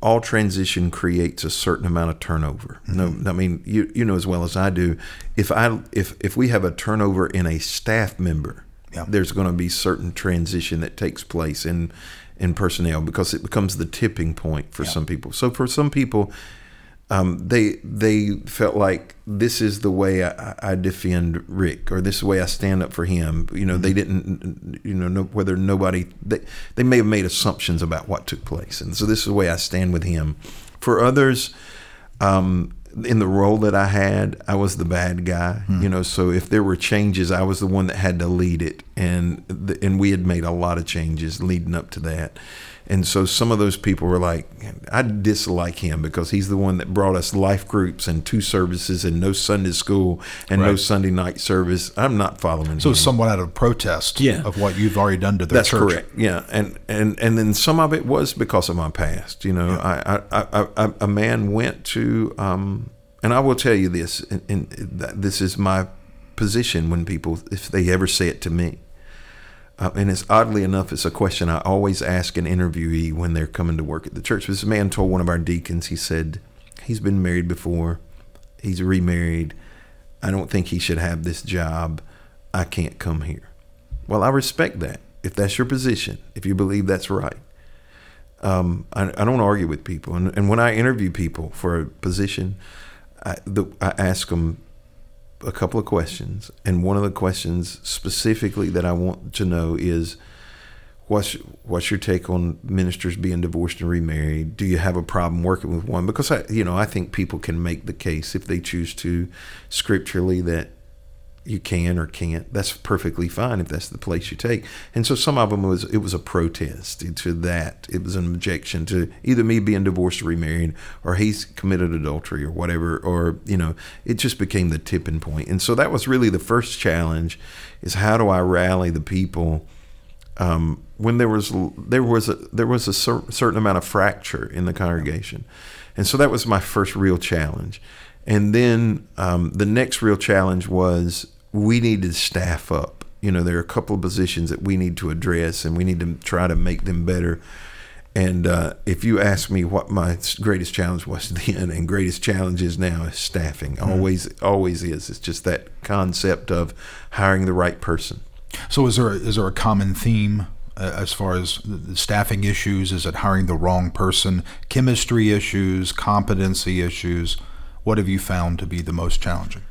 all transition creates a certain amount of turnover. Mm-hmm. No, I mean you you know as well as I do. If I if if we have a turnover in a staff member, yeah. there's going to be certain transition that takes place in in personnel because it becomes the tipping point for yeah. some people. So for some people, um, they they felt like this is the way I, I, defend Rick, or this is the way I stand up for him. You know, mm-hmm. they didn't, you know, whether nobody they they may have made assumptions about what took place, and so this is the way I stand with him. For others, um, in the role that I had, I was the bad guy. Mm-hmm. You know, so if there were changes, I was the one that had to lead it, and the, and we had made a lot of changes leading up to that. And so some of those people were like, I dislike him because he's the one that brought us life groups and two services and no Sunday school and right. no Sunday night service. I'm not following. Him. So him. somewhat out of protest yeah. of what you've already done to the church. That's church. correct. Yeah, and and and then some of it was because of my past. You know, yeah. I, I, I, I, a man went to, um, and I will tell you this, and, and this is my position when people, if they ever say it to me uh, and it's oddly enough, it's a question I always ask an interviewee when they're coming to work at the church. This man told one of our deacons, he said, he's been married before, he's remarried. I don't think he should have this job. I can't come here. Well, I respect that. If that's your position, if you believe that's right. Um, I, I, don't argue with people. And, and, when I interview people for a position, I, the, I ask them, a couple of questions, and one of the questions specifically that I want to know is what's what's your take on ministers being divorced and remarried? Do you have a problem working with one? Because I, you know, I think people can make the case if they choose to, scripturally, that you can or can't. That's perfectly fine if that's the place you take. And so some of them was it was a protest to that. It was an objection to either me being divorced or remarried, or he's committed adultery or whatever, or you know, it just became the tipping point. And so that was really the first challenge: is how do I rally the people um, when there was there was a there was a cer- certain amount of fracture in the congregation. And so that was my first real challenge. And then um, the next real challenge was we need to staff up. You know, there are a couple of positions that we need to address and we need to try to make them better. And uh, if you ask me what my greatest challenge was then and greatest challenge is now is staffing. Mm-hmm. Always, always is. It's just that concept of hiring the right person. So is there is there a common theme uh, as far as the staffing issues? Is it hiring the wrong person? Chemistry issues, competency issues? What have you found to be the most challenging?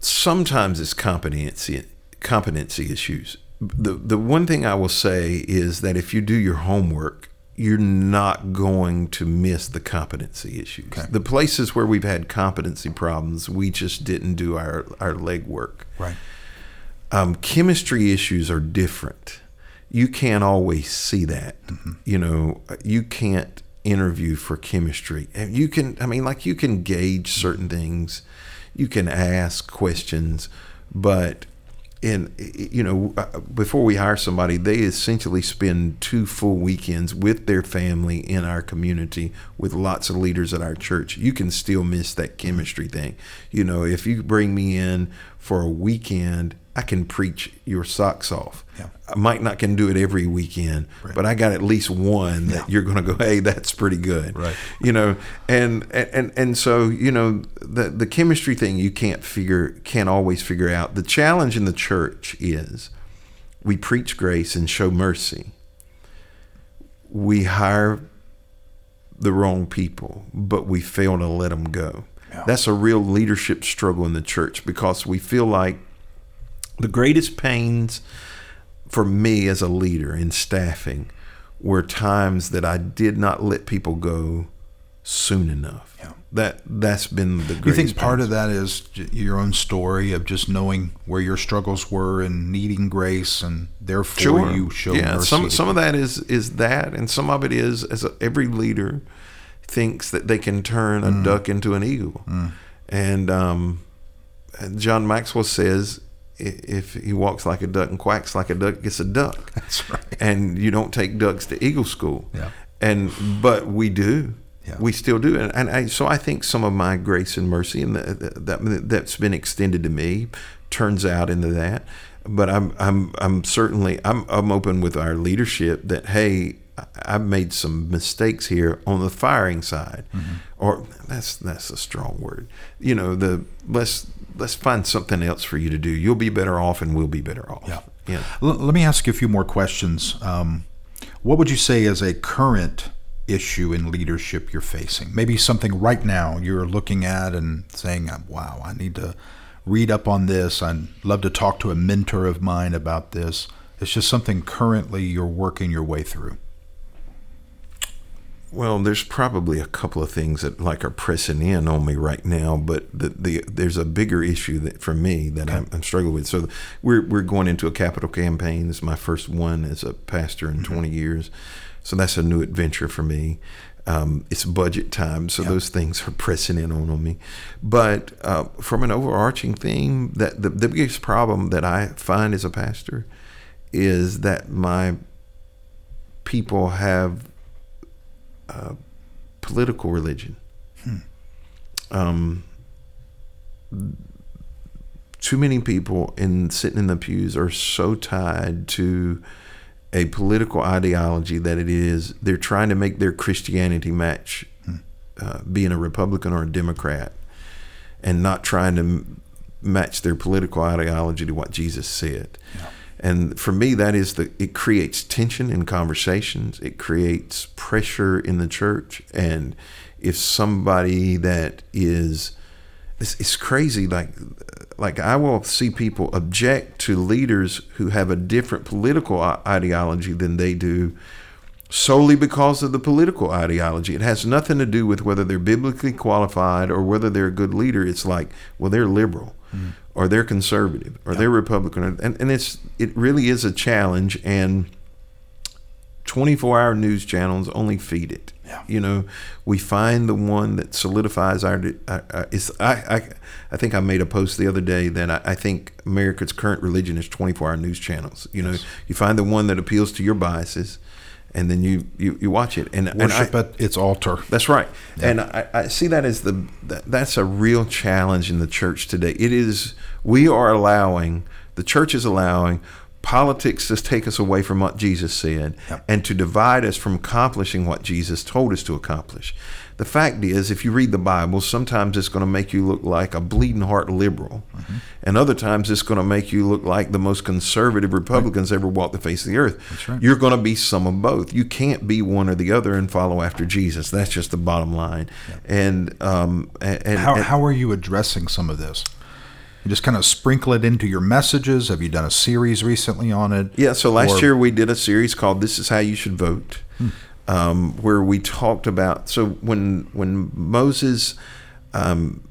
Sometimes it's competency competency issues. The the one thing I will say is that if you do your homework, you're not going to miss the competency issues. Okay. The places where we've had competency problems, we just didn't do our our legwork. Right. Um, chemistry issues are different. You can't always see that. Mm-hmm. You know, you can't interview for chemistry. You can, I mean, like you can gauge certain things, you can ask questions, but in you know uh, before we hire somebody they essentially spend two full weekends with their family in our community with lots of leaders at our church. You can still miss that chemistry thing. You know if you bring me in for a weekend I can preach your socks off. Yeah. I might not can do it every weekend, right. but I got at least one that yeah. you're going to go, hey, that's pretty good. Right. You know, and and and so you know the the chemistry thing you can't figure can't always figure out. The challenge in the church is we preach grace and show mercy. We hire the wrong people, but we fail to let them go. Yeah. That's a real leadership struggle in the church because we feel like the greatest pains for me as a leader in staffing were times that I did not let people go soon enough. Yeah. That that's been the greatest. You think part pains. of that is your own story of just knowing where your struggles were and needing grace, and therefore sure. you show yeah. mercy. Some some of that is is that, and some of it is as a, every leader thinks that they can turn a mm. duck into an eagle, mm. and um, John Maxwell says if he walks like a duck and quacks like a duck, gets a duck. That's right. And you don't take ducks to eagle school. Yeah. And but we do. Yeah. We still do, and, and I, so I think some of my grace and mercy and the, that that's been extended to me turns out into that. But I'm I'm I'm certainly I'm I'm open with our leadership that hey I've made some mistakes here on the firing side, mm-hmm. or that's that's a strong word. You know the let's let's find something else for you to do. You'll be better off, and we'll be better off. Yeah. Yeah. L- let me ask you a few more questions. Um, what would you say is a current issue in leadership you're facing? Maybe something right now you're looking at and saying, "Wow, I need to read up on this. I'd love to talk to a mentor of mine about this." It's just something currently you're working your way through. Well, there's probably a couple of things that like are pressing in on me right now, but the, the there's a bigger issue that for me that okay. I'm, I'm, struggling with. So we're we're going into a capital campaign. This is my first one as a pastor in mm-hmm. 20 years, so that's a new adventure for me. Um, it's budget time, so yep. those things are pressing in on, on me. But uh, from an overarching theme, that the, the biggest problem that I find as a pastor is that my people have uh, political religion. Hmm. Um, too many people in sitting in the pews are so tied to a political ideology that it is they're trying to make their Christianity match hmm. uh, being a Republican or a Democrat, and not trying to match their political ideology to what Jesus said. Yeah. And for me, that is the it creates tension in conversations. It creates pressure in the church. And if somebody that is it's, it's crazy like like I will see people object to leaders who have a different political ideology than they do solely because of the political ideology. It has nothing to do with whether they're biblically qualified or whether they're a good leader. It's like, well, they're liberal mm. Or they're conservative or they're Republican. And, and it's it really is a challenge. And 24 hour news channels only feed it. Yeah. You know, we find the one that solidifies our. Uh, uh, is I, I I think I made a post the other day that I, I think America's current religion is 24 hour news channels. You know, yes. you find the one that appeals to your biases and then you you, you watch it and Worship and I, at its altar. that's right. And I, I see that as the that, that's a real challenge in the church today. It is we are allowing the church is allowing politics to take us away from what Jesus said and to divide us from accomplishing what Jesus told us to accomplish. The fact is, if you read the Bible, sometimes it's going to make you look like a bleeding heart liberal, and other times it's going to make you look like the most conservative Republicans ever walked the face of the earth. That's right. You're going to be some of both. You can't be one or the other and follow after Jesus. That's just the bottom line. And um, and, How, and- how are you addressing some of this? You just kind of sprinkle it into your messages. Have you done a series recently on it? Yeah, so last Or- year we did a series called "This Is How You Should Vote," um, where we talked about. So when when Moses um,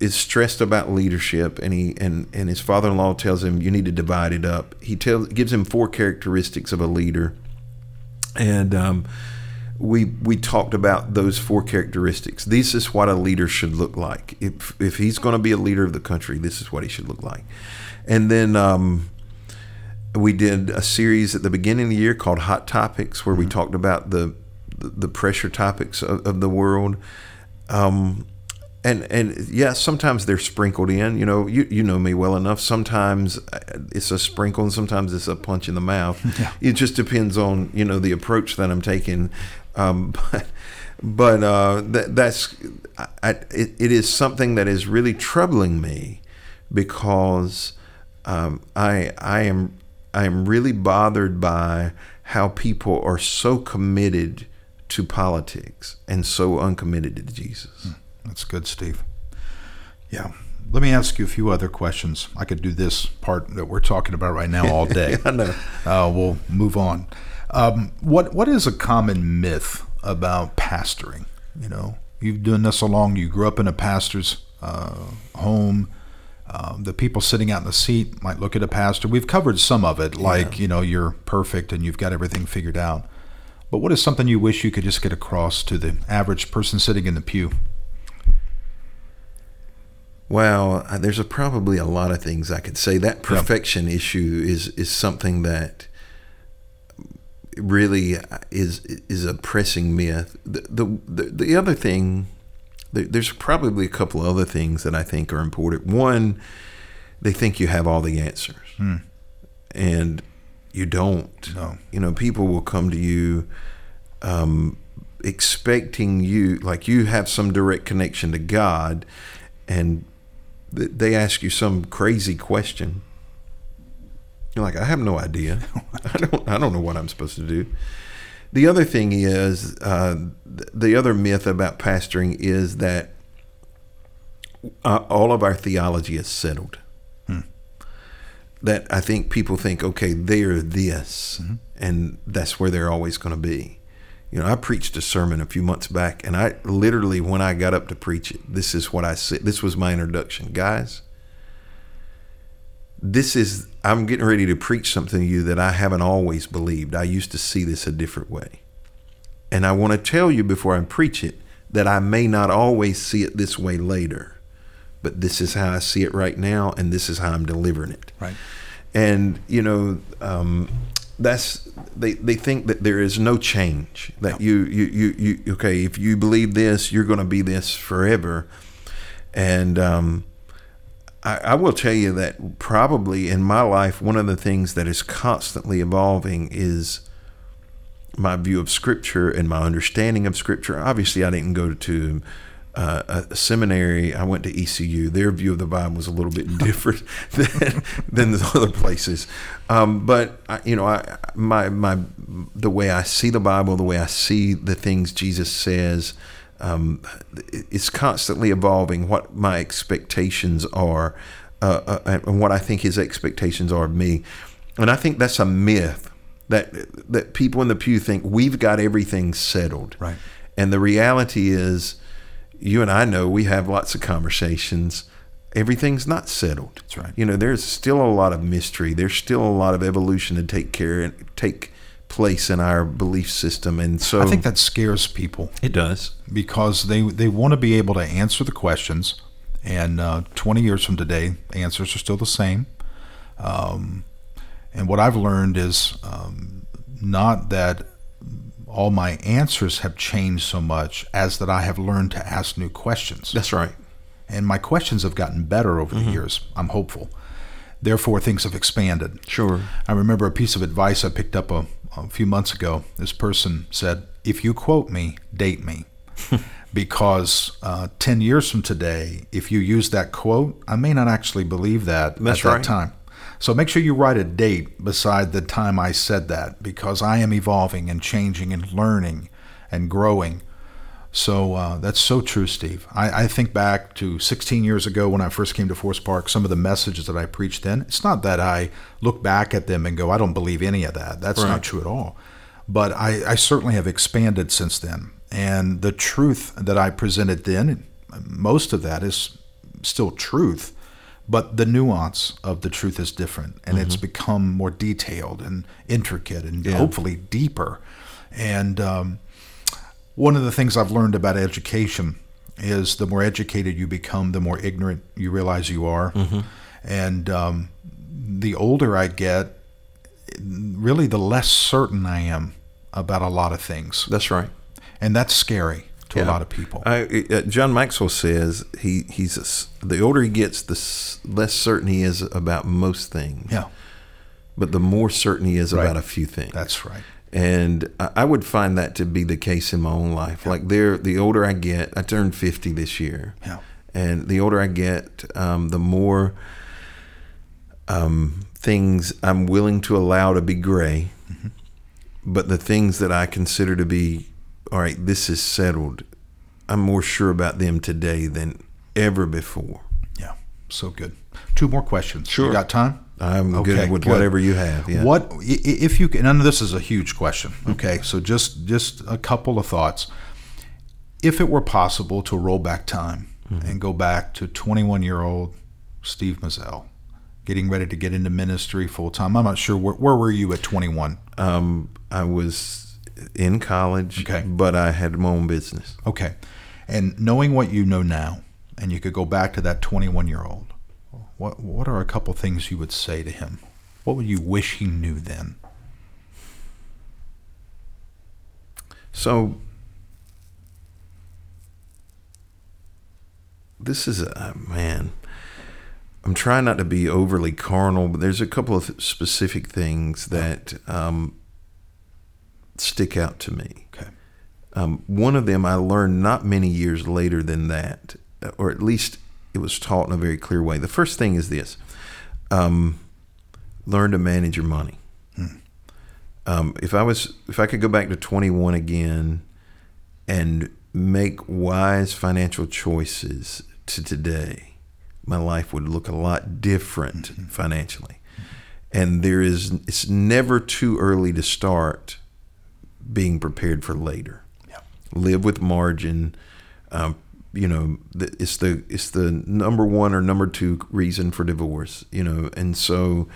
is stressed about leadership, and he and and his father-in-law tells him you need to divide it up, he tells gives him four characteristics of a leader, and um, we we talked about those four characteristics. This is what a leader should look like. If if he's going to be a leader of the country, this is what he should look like. And then um, we did a series at the beginning of the year called Hot Topics, where we talked about the the pressure topics of, of the world. Um, and and yeah, sometimes they're sprinkled in. You know, you you know me well enough. Sometimes uh, it's a sprinkle, and sometimes it's a punch in the mouth. It just depends on you know the approach that I'm taking. Um, but but uh, that, that's I, it, it is something that is really troubling me because um, I I am I am really bothered by how people are so committed to politics and so uncommitted to Jesus. That's good, Steve. Yeah. Let me ask you a few other questions. I could do this part that we're talking about right now all day. I know. Uh, we'll move on. Um, what What is a common myth about pastoring? You know, you've done this so long. You grew up in a pastor's uh, home. Um, the people sitting out in the seat might look at a pastor. We've covered some of it, like you know, you're perfect and you've got everything figured out. But what is something you wish you could just get across to the average person sitting in the pew? Well, uh, there's a, probably a lot of things I could say. That perfection issue is is something that really is is a pressing myth. The the the, the other thing, there's probably a couple other things that I think are important. One, they think you have all the answers, and you don't. No. You know, people will come to you. Um, expecting you like you have some direct connection to God and th- they ask you some crazy question you're like I have no idea I don't I don't know what I'm supposed to do the other thing is uh, the other myth about pastoring is that uh, all of our theology is settled that I think people think, okay, they're this, and that's where they're always going to be. You know, I preached a sermon a few months back, and I literally, when I got up to preach it, this is what I said. This was my introduction, guys. This is I'm getting ready to preach something to you that I haven't always believed. I used to see this a different way, and I want to tell you before I preach it that I may not always see it this way later, but this is how I see it right now, and this is how I'm delivering it Right. and you know um, that's they, they think that there is no change that you, you you you okay if you believe this you're going to be this forever and um, I, I will tell you that probably in my life one of the things that is constantly evolving is my view of scripture and my understanding of scripture. Obviously i didn't go to uh, a seminary. I went to ecu their view of the bible was a little bit different than, than the other places. Um, but I, you know I, my, my the way i see the bible the way i see the things jesus says um, it's constantly evolving what my expectations are uh, uh, and what i think his expectations are of me and i think that's a myth that that people in the pew think we've got everything settled. Right. And the reality is you and I know we have lots of conversations. Everything's not settled. That's right. You know, there's still a lot of mystery. There's still a lot of evolution to take care and take place in our belief system. And so I think that scares people it does. because they they want to be able to answer the questions. And uh, 20 years from today, answers are still the same. Um, and what I've learned is um, not that all my answers have changed so much as that I have learned to ask new questions. That's right. And my questions have gotten better over the years. I'm hopeful. Therefore, things have expanded. Sure. I remember a piece of advice I picked up a, a few months ago. This person said, If you quote me, date me. because uh, 10 years from today, if you use that quote, I may not actually believe that That's at that time. So make sure you write a date beside the time I said that because I am evolving and changing and learning and growing. So uh, that's so true, Steve. I, I think back to 16 years ago when I first came to Forest Park, some of the messages that I preached then. It's not that I look back at them and go, I don't believe any of that. That's Right. not true at all. But I, I certainly have expanded since then. And the truth that I presented then, most of that is still truth, but the nuance of the truth is different. And it's become more detailed and intricate and Yeah. hopefully deeper. And, um, one of the things I've learned about education is the more educated you become, the more ignorant you realize you are. And um, the older I get, really the less certain I am about a lot of things. That's right. And that's scary to a lot of people. I, uh, John Maxwell says he he's a the older he gets, the s- less certain he is about most things. yeah, But the more certain he is Right. about a few things. that's right. And I would find that to be the case in my own life. Like there, the older I get, I turned fifty this year, Yeah. and the older I get, um, the more um, things I'm willing to allow to be gray. But the things that I consider to be, all right, this is settled. I'm more sure about them today than ever before. Yeah, so good. Two more questions. Sure. You got time? I'm Okay, good with good. whatever you have. Yeah. What if you can? And this is a huge question. Okay, so just just a couple of thoughts. If it were possible to roll back time and go back to 21 year old Steve Mizell, getting ready to get into ministry full time, I'm not sure where, where were you at 21. Um, I was in college, Okay. but I had my own business. Okay, and knowing what you know now, and you could go back to that 21 year old, what what are a couple things you would say to him? What would you wish he knew then? So this is a man. I'm trying not to be overly carnal, but there's a couple of specific things that um, stick out to me. Okay. Um, one of them I learned not many years later than that, or at least it was taught in a very clear way. The first thing is this um, learn to manage your money. Um, if I was, if I could go back to 21 again and make wise financial choices to today, my life would look a lot different financially. And there is, it's never too early to start being prepared for later. Yeah. Live with margin. Um, you know, it's the it's the number one or number two reason for divorce. You know, and so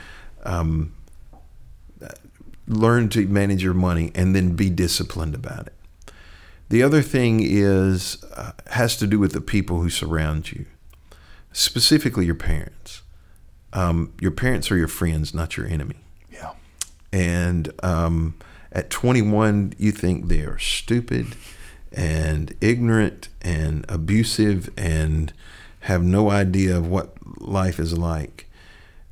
um, learn to manage your money and then be disciplined about it. The other thing is uh, has to do with the people who surround you, specifically your parents. Um, your parents are your friends, not your enemy Yeah. and um, at 21 you think they are stupid and ignorant and abusive and have no idea of what life is like.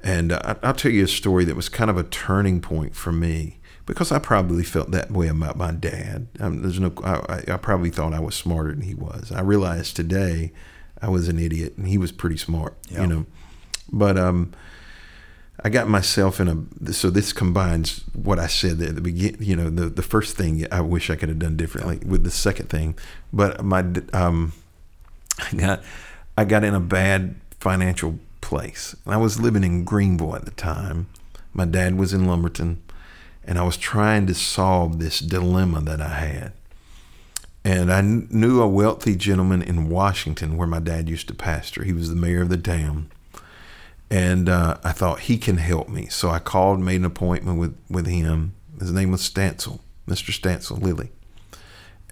And I, i'll tell you a story that was kind of a turning point for me because i probably felt that way about my dad. Um, there's no I, I- I probably thought i was smarter than he was. I realized today i was an idiot and he was pretty smart Yeah. you know. But um I got myself in a so this combines what I said at the beginning. You know, the the first thing I wish I could have done differently with the second thing, but my um, I got I got in a bad financial place. I was living in Greenville at the time. My dad was in Lumberton, and I was trying to solve this dilemma that I had. And I knew a wealthy gentleman in Washington where my dad used to pastor. He was the mayor of the town and uh, I thought he can help me. So I called, made an appointment with with him. His name was Stancil, Mr. Stancil Lilly,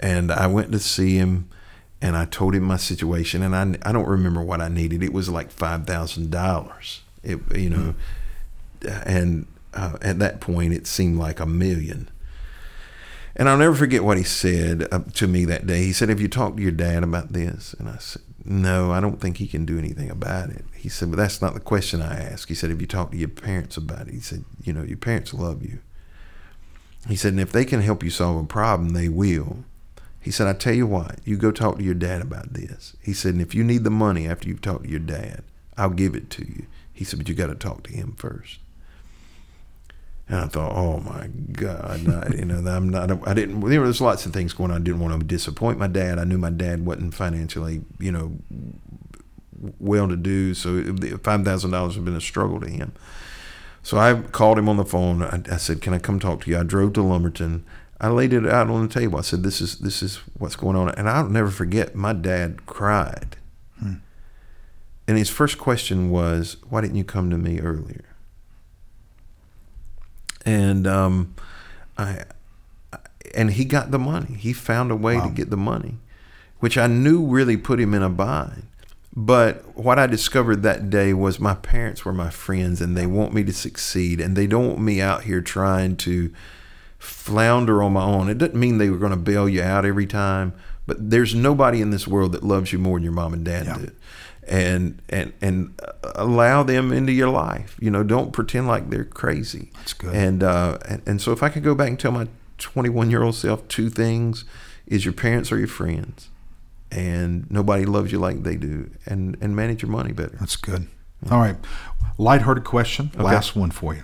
and I went to see him, and I told him my situation, and I I don't remember what I needed. It was like five thousand dollars. It you know, and uh, at that point it seemed like a million. And I'll never forget what he said uh, to me that day. He said, Have you talked to your dad about this? And I said, No, I don't think he can do anything about it. He said, But that's not the question I asked. He said, Have you talked to your parents about it? He said, You know, your parents love you. He said, And if they can help you solve a problem, they will. He said, I tell you what, you go talk to your dad about this. He said, And if you need the money after you've talked to your dad, I'll give it to you. He said, But you got to talk to him first. And I thought, oh my God, I, you know, I'm not, I didn't, there was lots of things going on. I didn't want to disappoint my dad. I knew my dad wasn't financially, you know, well to do. So $5,000 would have been a struggle to him. So I called him on the phone. I, I, said, can I come talk to you? I drove to Lumberton. I laid it out on the table. I said, this is, this is what's going on. And I'll never forget, my dad cried. Hmm. And his first question was, why didn't you come to me earlier? And um, I, and he got the money. He found a way wow. to get the money, which I knew really put him in a bind. But what I discovered that day was my parents were my friends, and they want me to succeed, and they don't want me out here trying to flounder on my own. It doesn't mean they were going to bail you out every time, but there's nobody in this world that loves you more than your mom and dad yeah. did and and and allow them into your life. You know, don't pretend like they're crazy. That's good. And uh, and, and so if I could go back and tell my 21 year old self two things, is your parents are your friends, and nobody loves you like they do, and and manage your money better. That's good. All right, lighthearted question. Okay. Last one for you.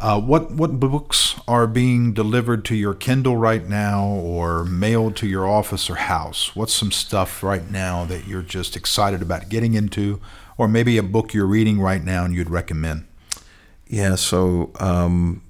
Uh, what what books are being delivered to your Kindle right now, or mailed to your office or house? What's some stuff right now that you're just excited about getting into, or maybe a book you're reading right now and you'd recommend? Yeah, so um,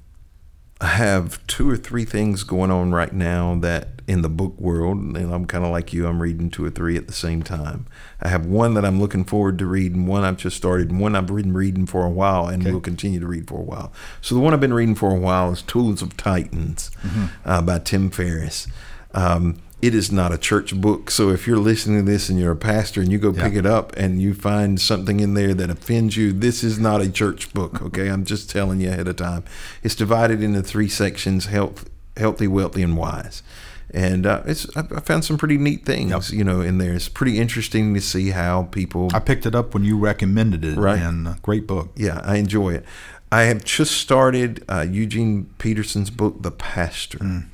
I have two or three things going on right now that in the book world, and I'm kind of like you, I'm reading two or three at the same time. I have one that I'm looking forward to reading, one I've just started, and one I've been reading for a while and okay. will continue to read for a while. So the one I've been reading for a while is Tools of Titans mm-hmm. uh, by Tim Ferriss. Um, it is not a church book. So if you're listening to this and you're a pastor and you go yeah. pick it up and you find something in there that offends you, this is not a church book. Okay, I'm just telling you ahead of time. It's divided into three sections: health, healthy, wealthy, and wise. And uh, it's I found some pretty neat things, yep. you know, in there. It's pretty interesting to see how people. I picked it up when you recommended it, right? And uh, great book. Yeah, I enjoy it. I have just started uh, Eugene Peterson's book, The Pastor. Mm.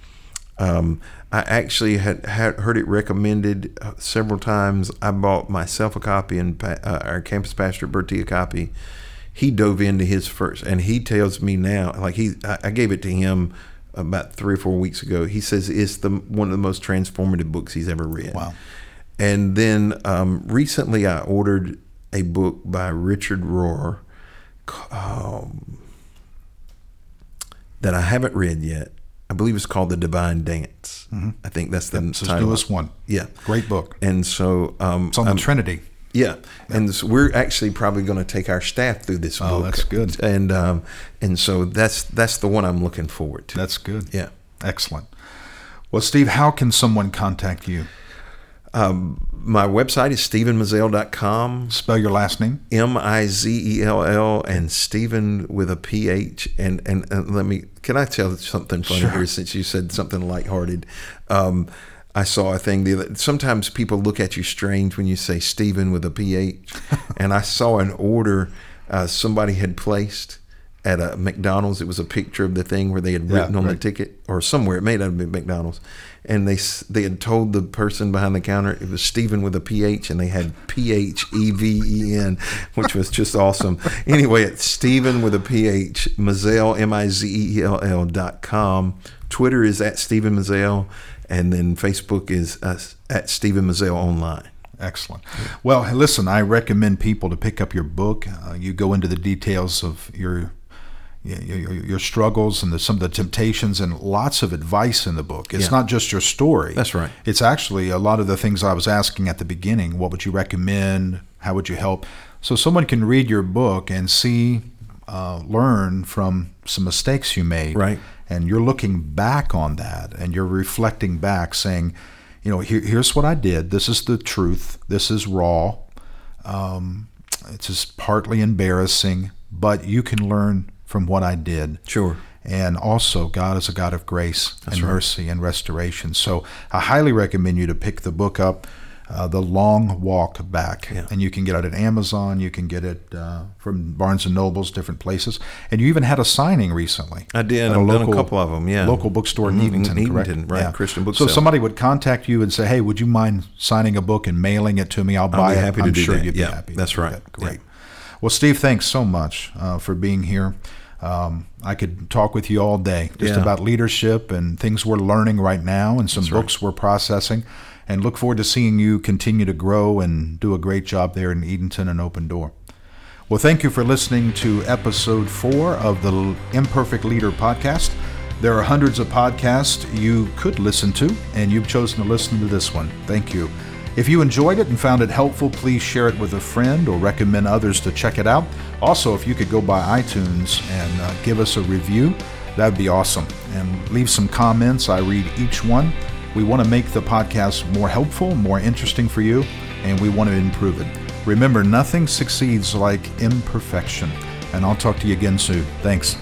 Um, I actually had, had heard it recommended uh, several times. I bought myself a copy and uh, our campus pastor Bertie a copy. He dove into his first, and he tells me now, like he, I, I gave it to him about three or four weeks ago. He says it's the one of the most transformative books he's ever read. Wow! And then um, recently, I ordered a book by Richard Rohr um, that I haven't read yet I believe it's called The Divine Dance. Mm-hmm. I think that's the yep, title. newest one. Yeah, great book. And so um, it's on the um, Trinity. Yeah, and so we're actually probably going to take our staff through this oh, book. Oh, that's good. And um, and so that's that's the one I'm looking forward to. That's good. Yeah, excellent. Well, Steve, how can someone contact you? Um, my website is stephenmizell.com. Spell your last name. M I Z E L L and Stephen with a P H. And, and, and let me, can I tell something funny sure. here since you said something lighthearted? Um, I saw a thing the other, sometimes people look at you strange when you say Stephen with a PH. and I saw an order uh, somebody had placed at a McDonald's. It was a picture of the thing where they had written yeah, on right. the ticket or somewhere. It may not have been McDonald's and they they had told the person behind the counter it was Stephen with a PH, and they had P H E V E N, which was just awesome. Anyway, it's Stephen with a PH, Mizell M I Z E L L dot com. Twitter is at Stephen Mizell, and then Facebook is uh, at Stephen Mizell Online. Excellent. Well, listen, I recommend people to pick up your book. Uh, you go into the details of your your, your struggles and the, some of the temptations and lots of advice in the book. It's yeah. not just your story. That's right. It's actually a lot of the things I was asking at the beginning. What would you recommend? How would you help? So someone can read your book and see, uh, learn from some mistakes you made. Right. And you're looking back on that and you're reflecting back, saying, you know, here, here's what I did. This is the truth. This is raw. Um, it's just partly embarrassing, but you can learn from what I did. Sure. And also, God is a God of grace and mercy and restoration. So I highly recommend you to pick the book up, uh, The Long Walk Back. Yeah. And you can get it at Amazon. You can get it uh, from Barnes and Nobles, different places. And you even had a signing recently. I did. I've done a couple of them. Yeah, Local bookstore in Mhm, Edenton, in correct? Edenton, right, Christian So bookseller. somebody would contact you and say, "Hey, would you mind signing a book and mailing it to me? I'll buy it." happy to I'm do sure that. you'd Yeah, be happy. to that's right. that. Great. Well, Steve, thanks so much uh, for being here. Um, I could talk with you all day just Yeah. about leadership and things we're learning right now and some books we're processing. And look forward to seeing you continue to grow and do a great job there in Edenton and Open Door. Well, thank you for listening to episode four of the Imperfect Leader podcast. There are hundreds of podcasts you could listen to, and you've chosen to listen to this one. Thank you. If you enjoyed it and found it helpful, please share it with a friend or recommend others to check it out. Also, if you could go by iTunes and uh, give us a review, that would be awesome. And leave some comments. I read each one. We want to make the podcast more helpful, more interesting for you, and we want to improve it. Remember, nothing succeeds like imperfection. And I'll talk to you again soon. Thanks.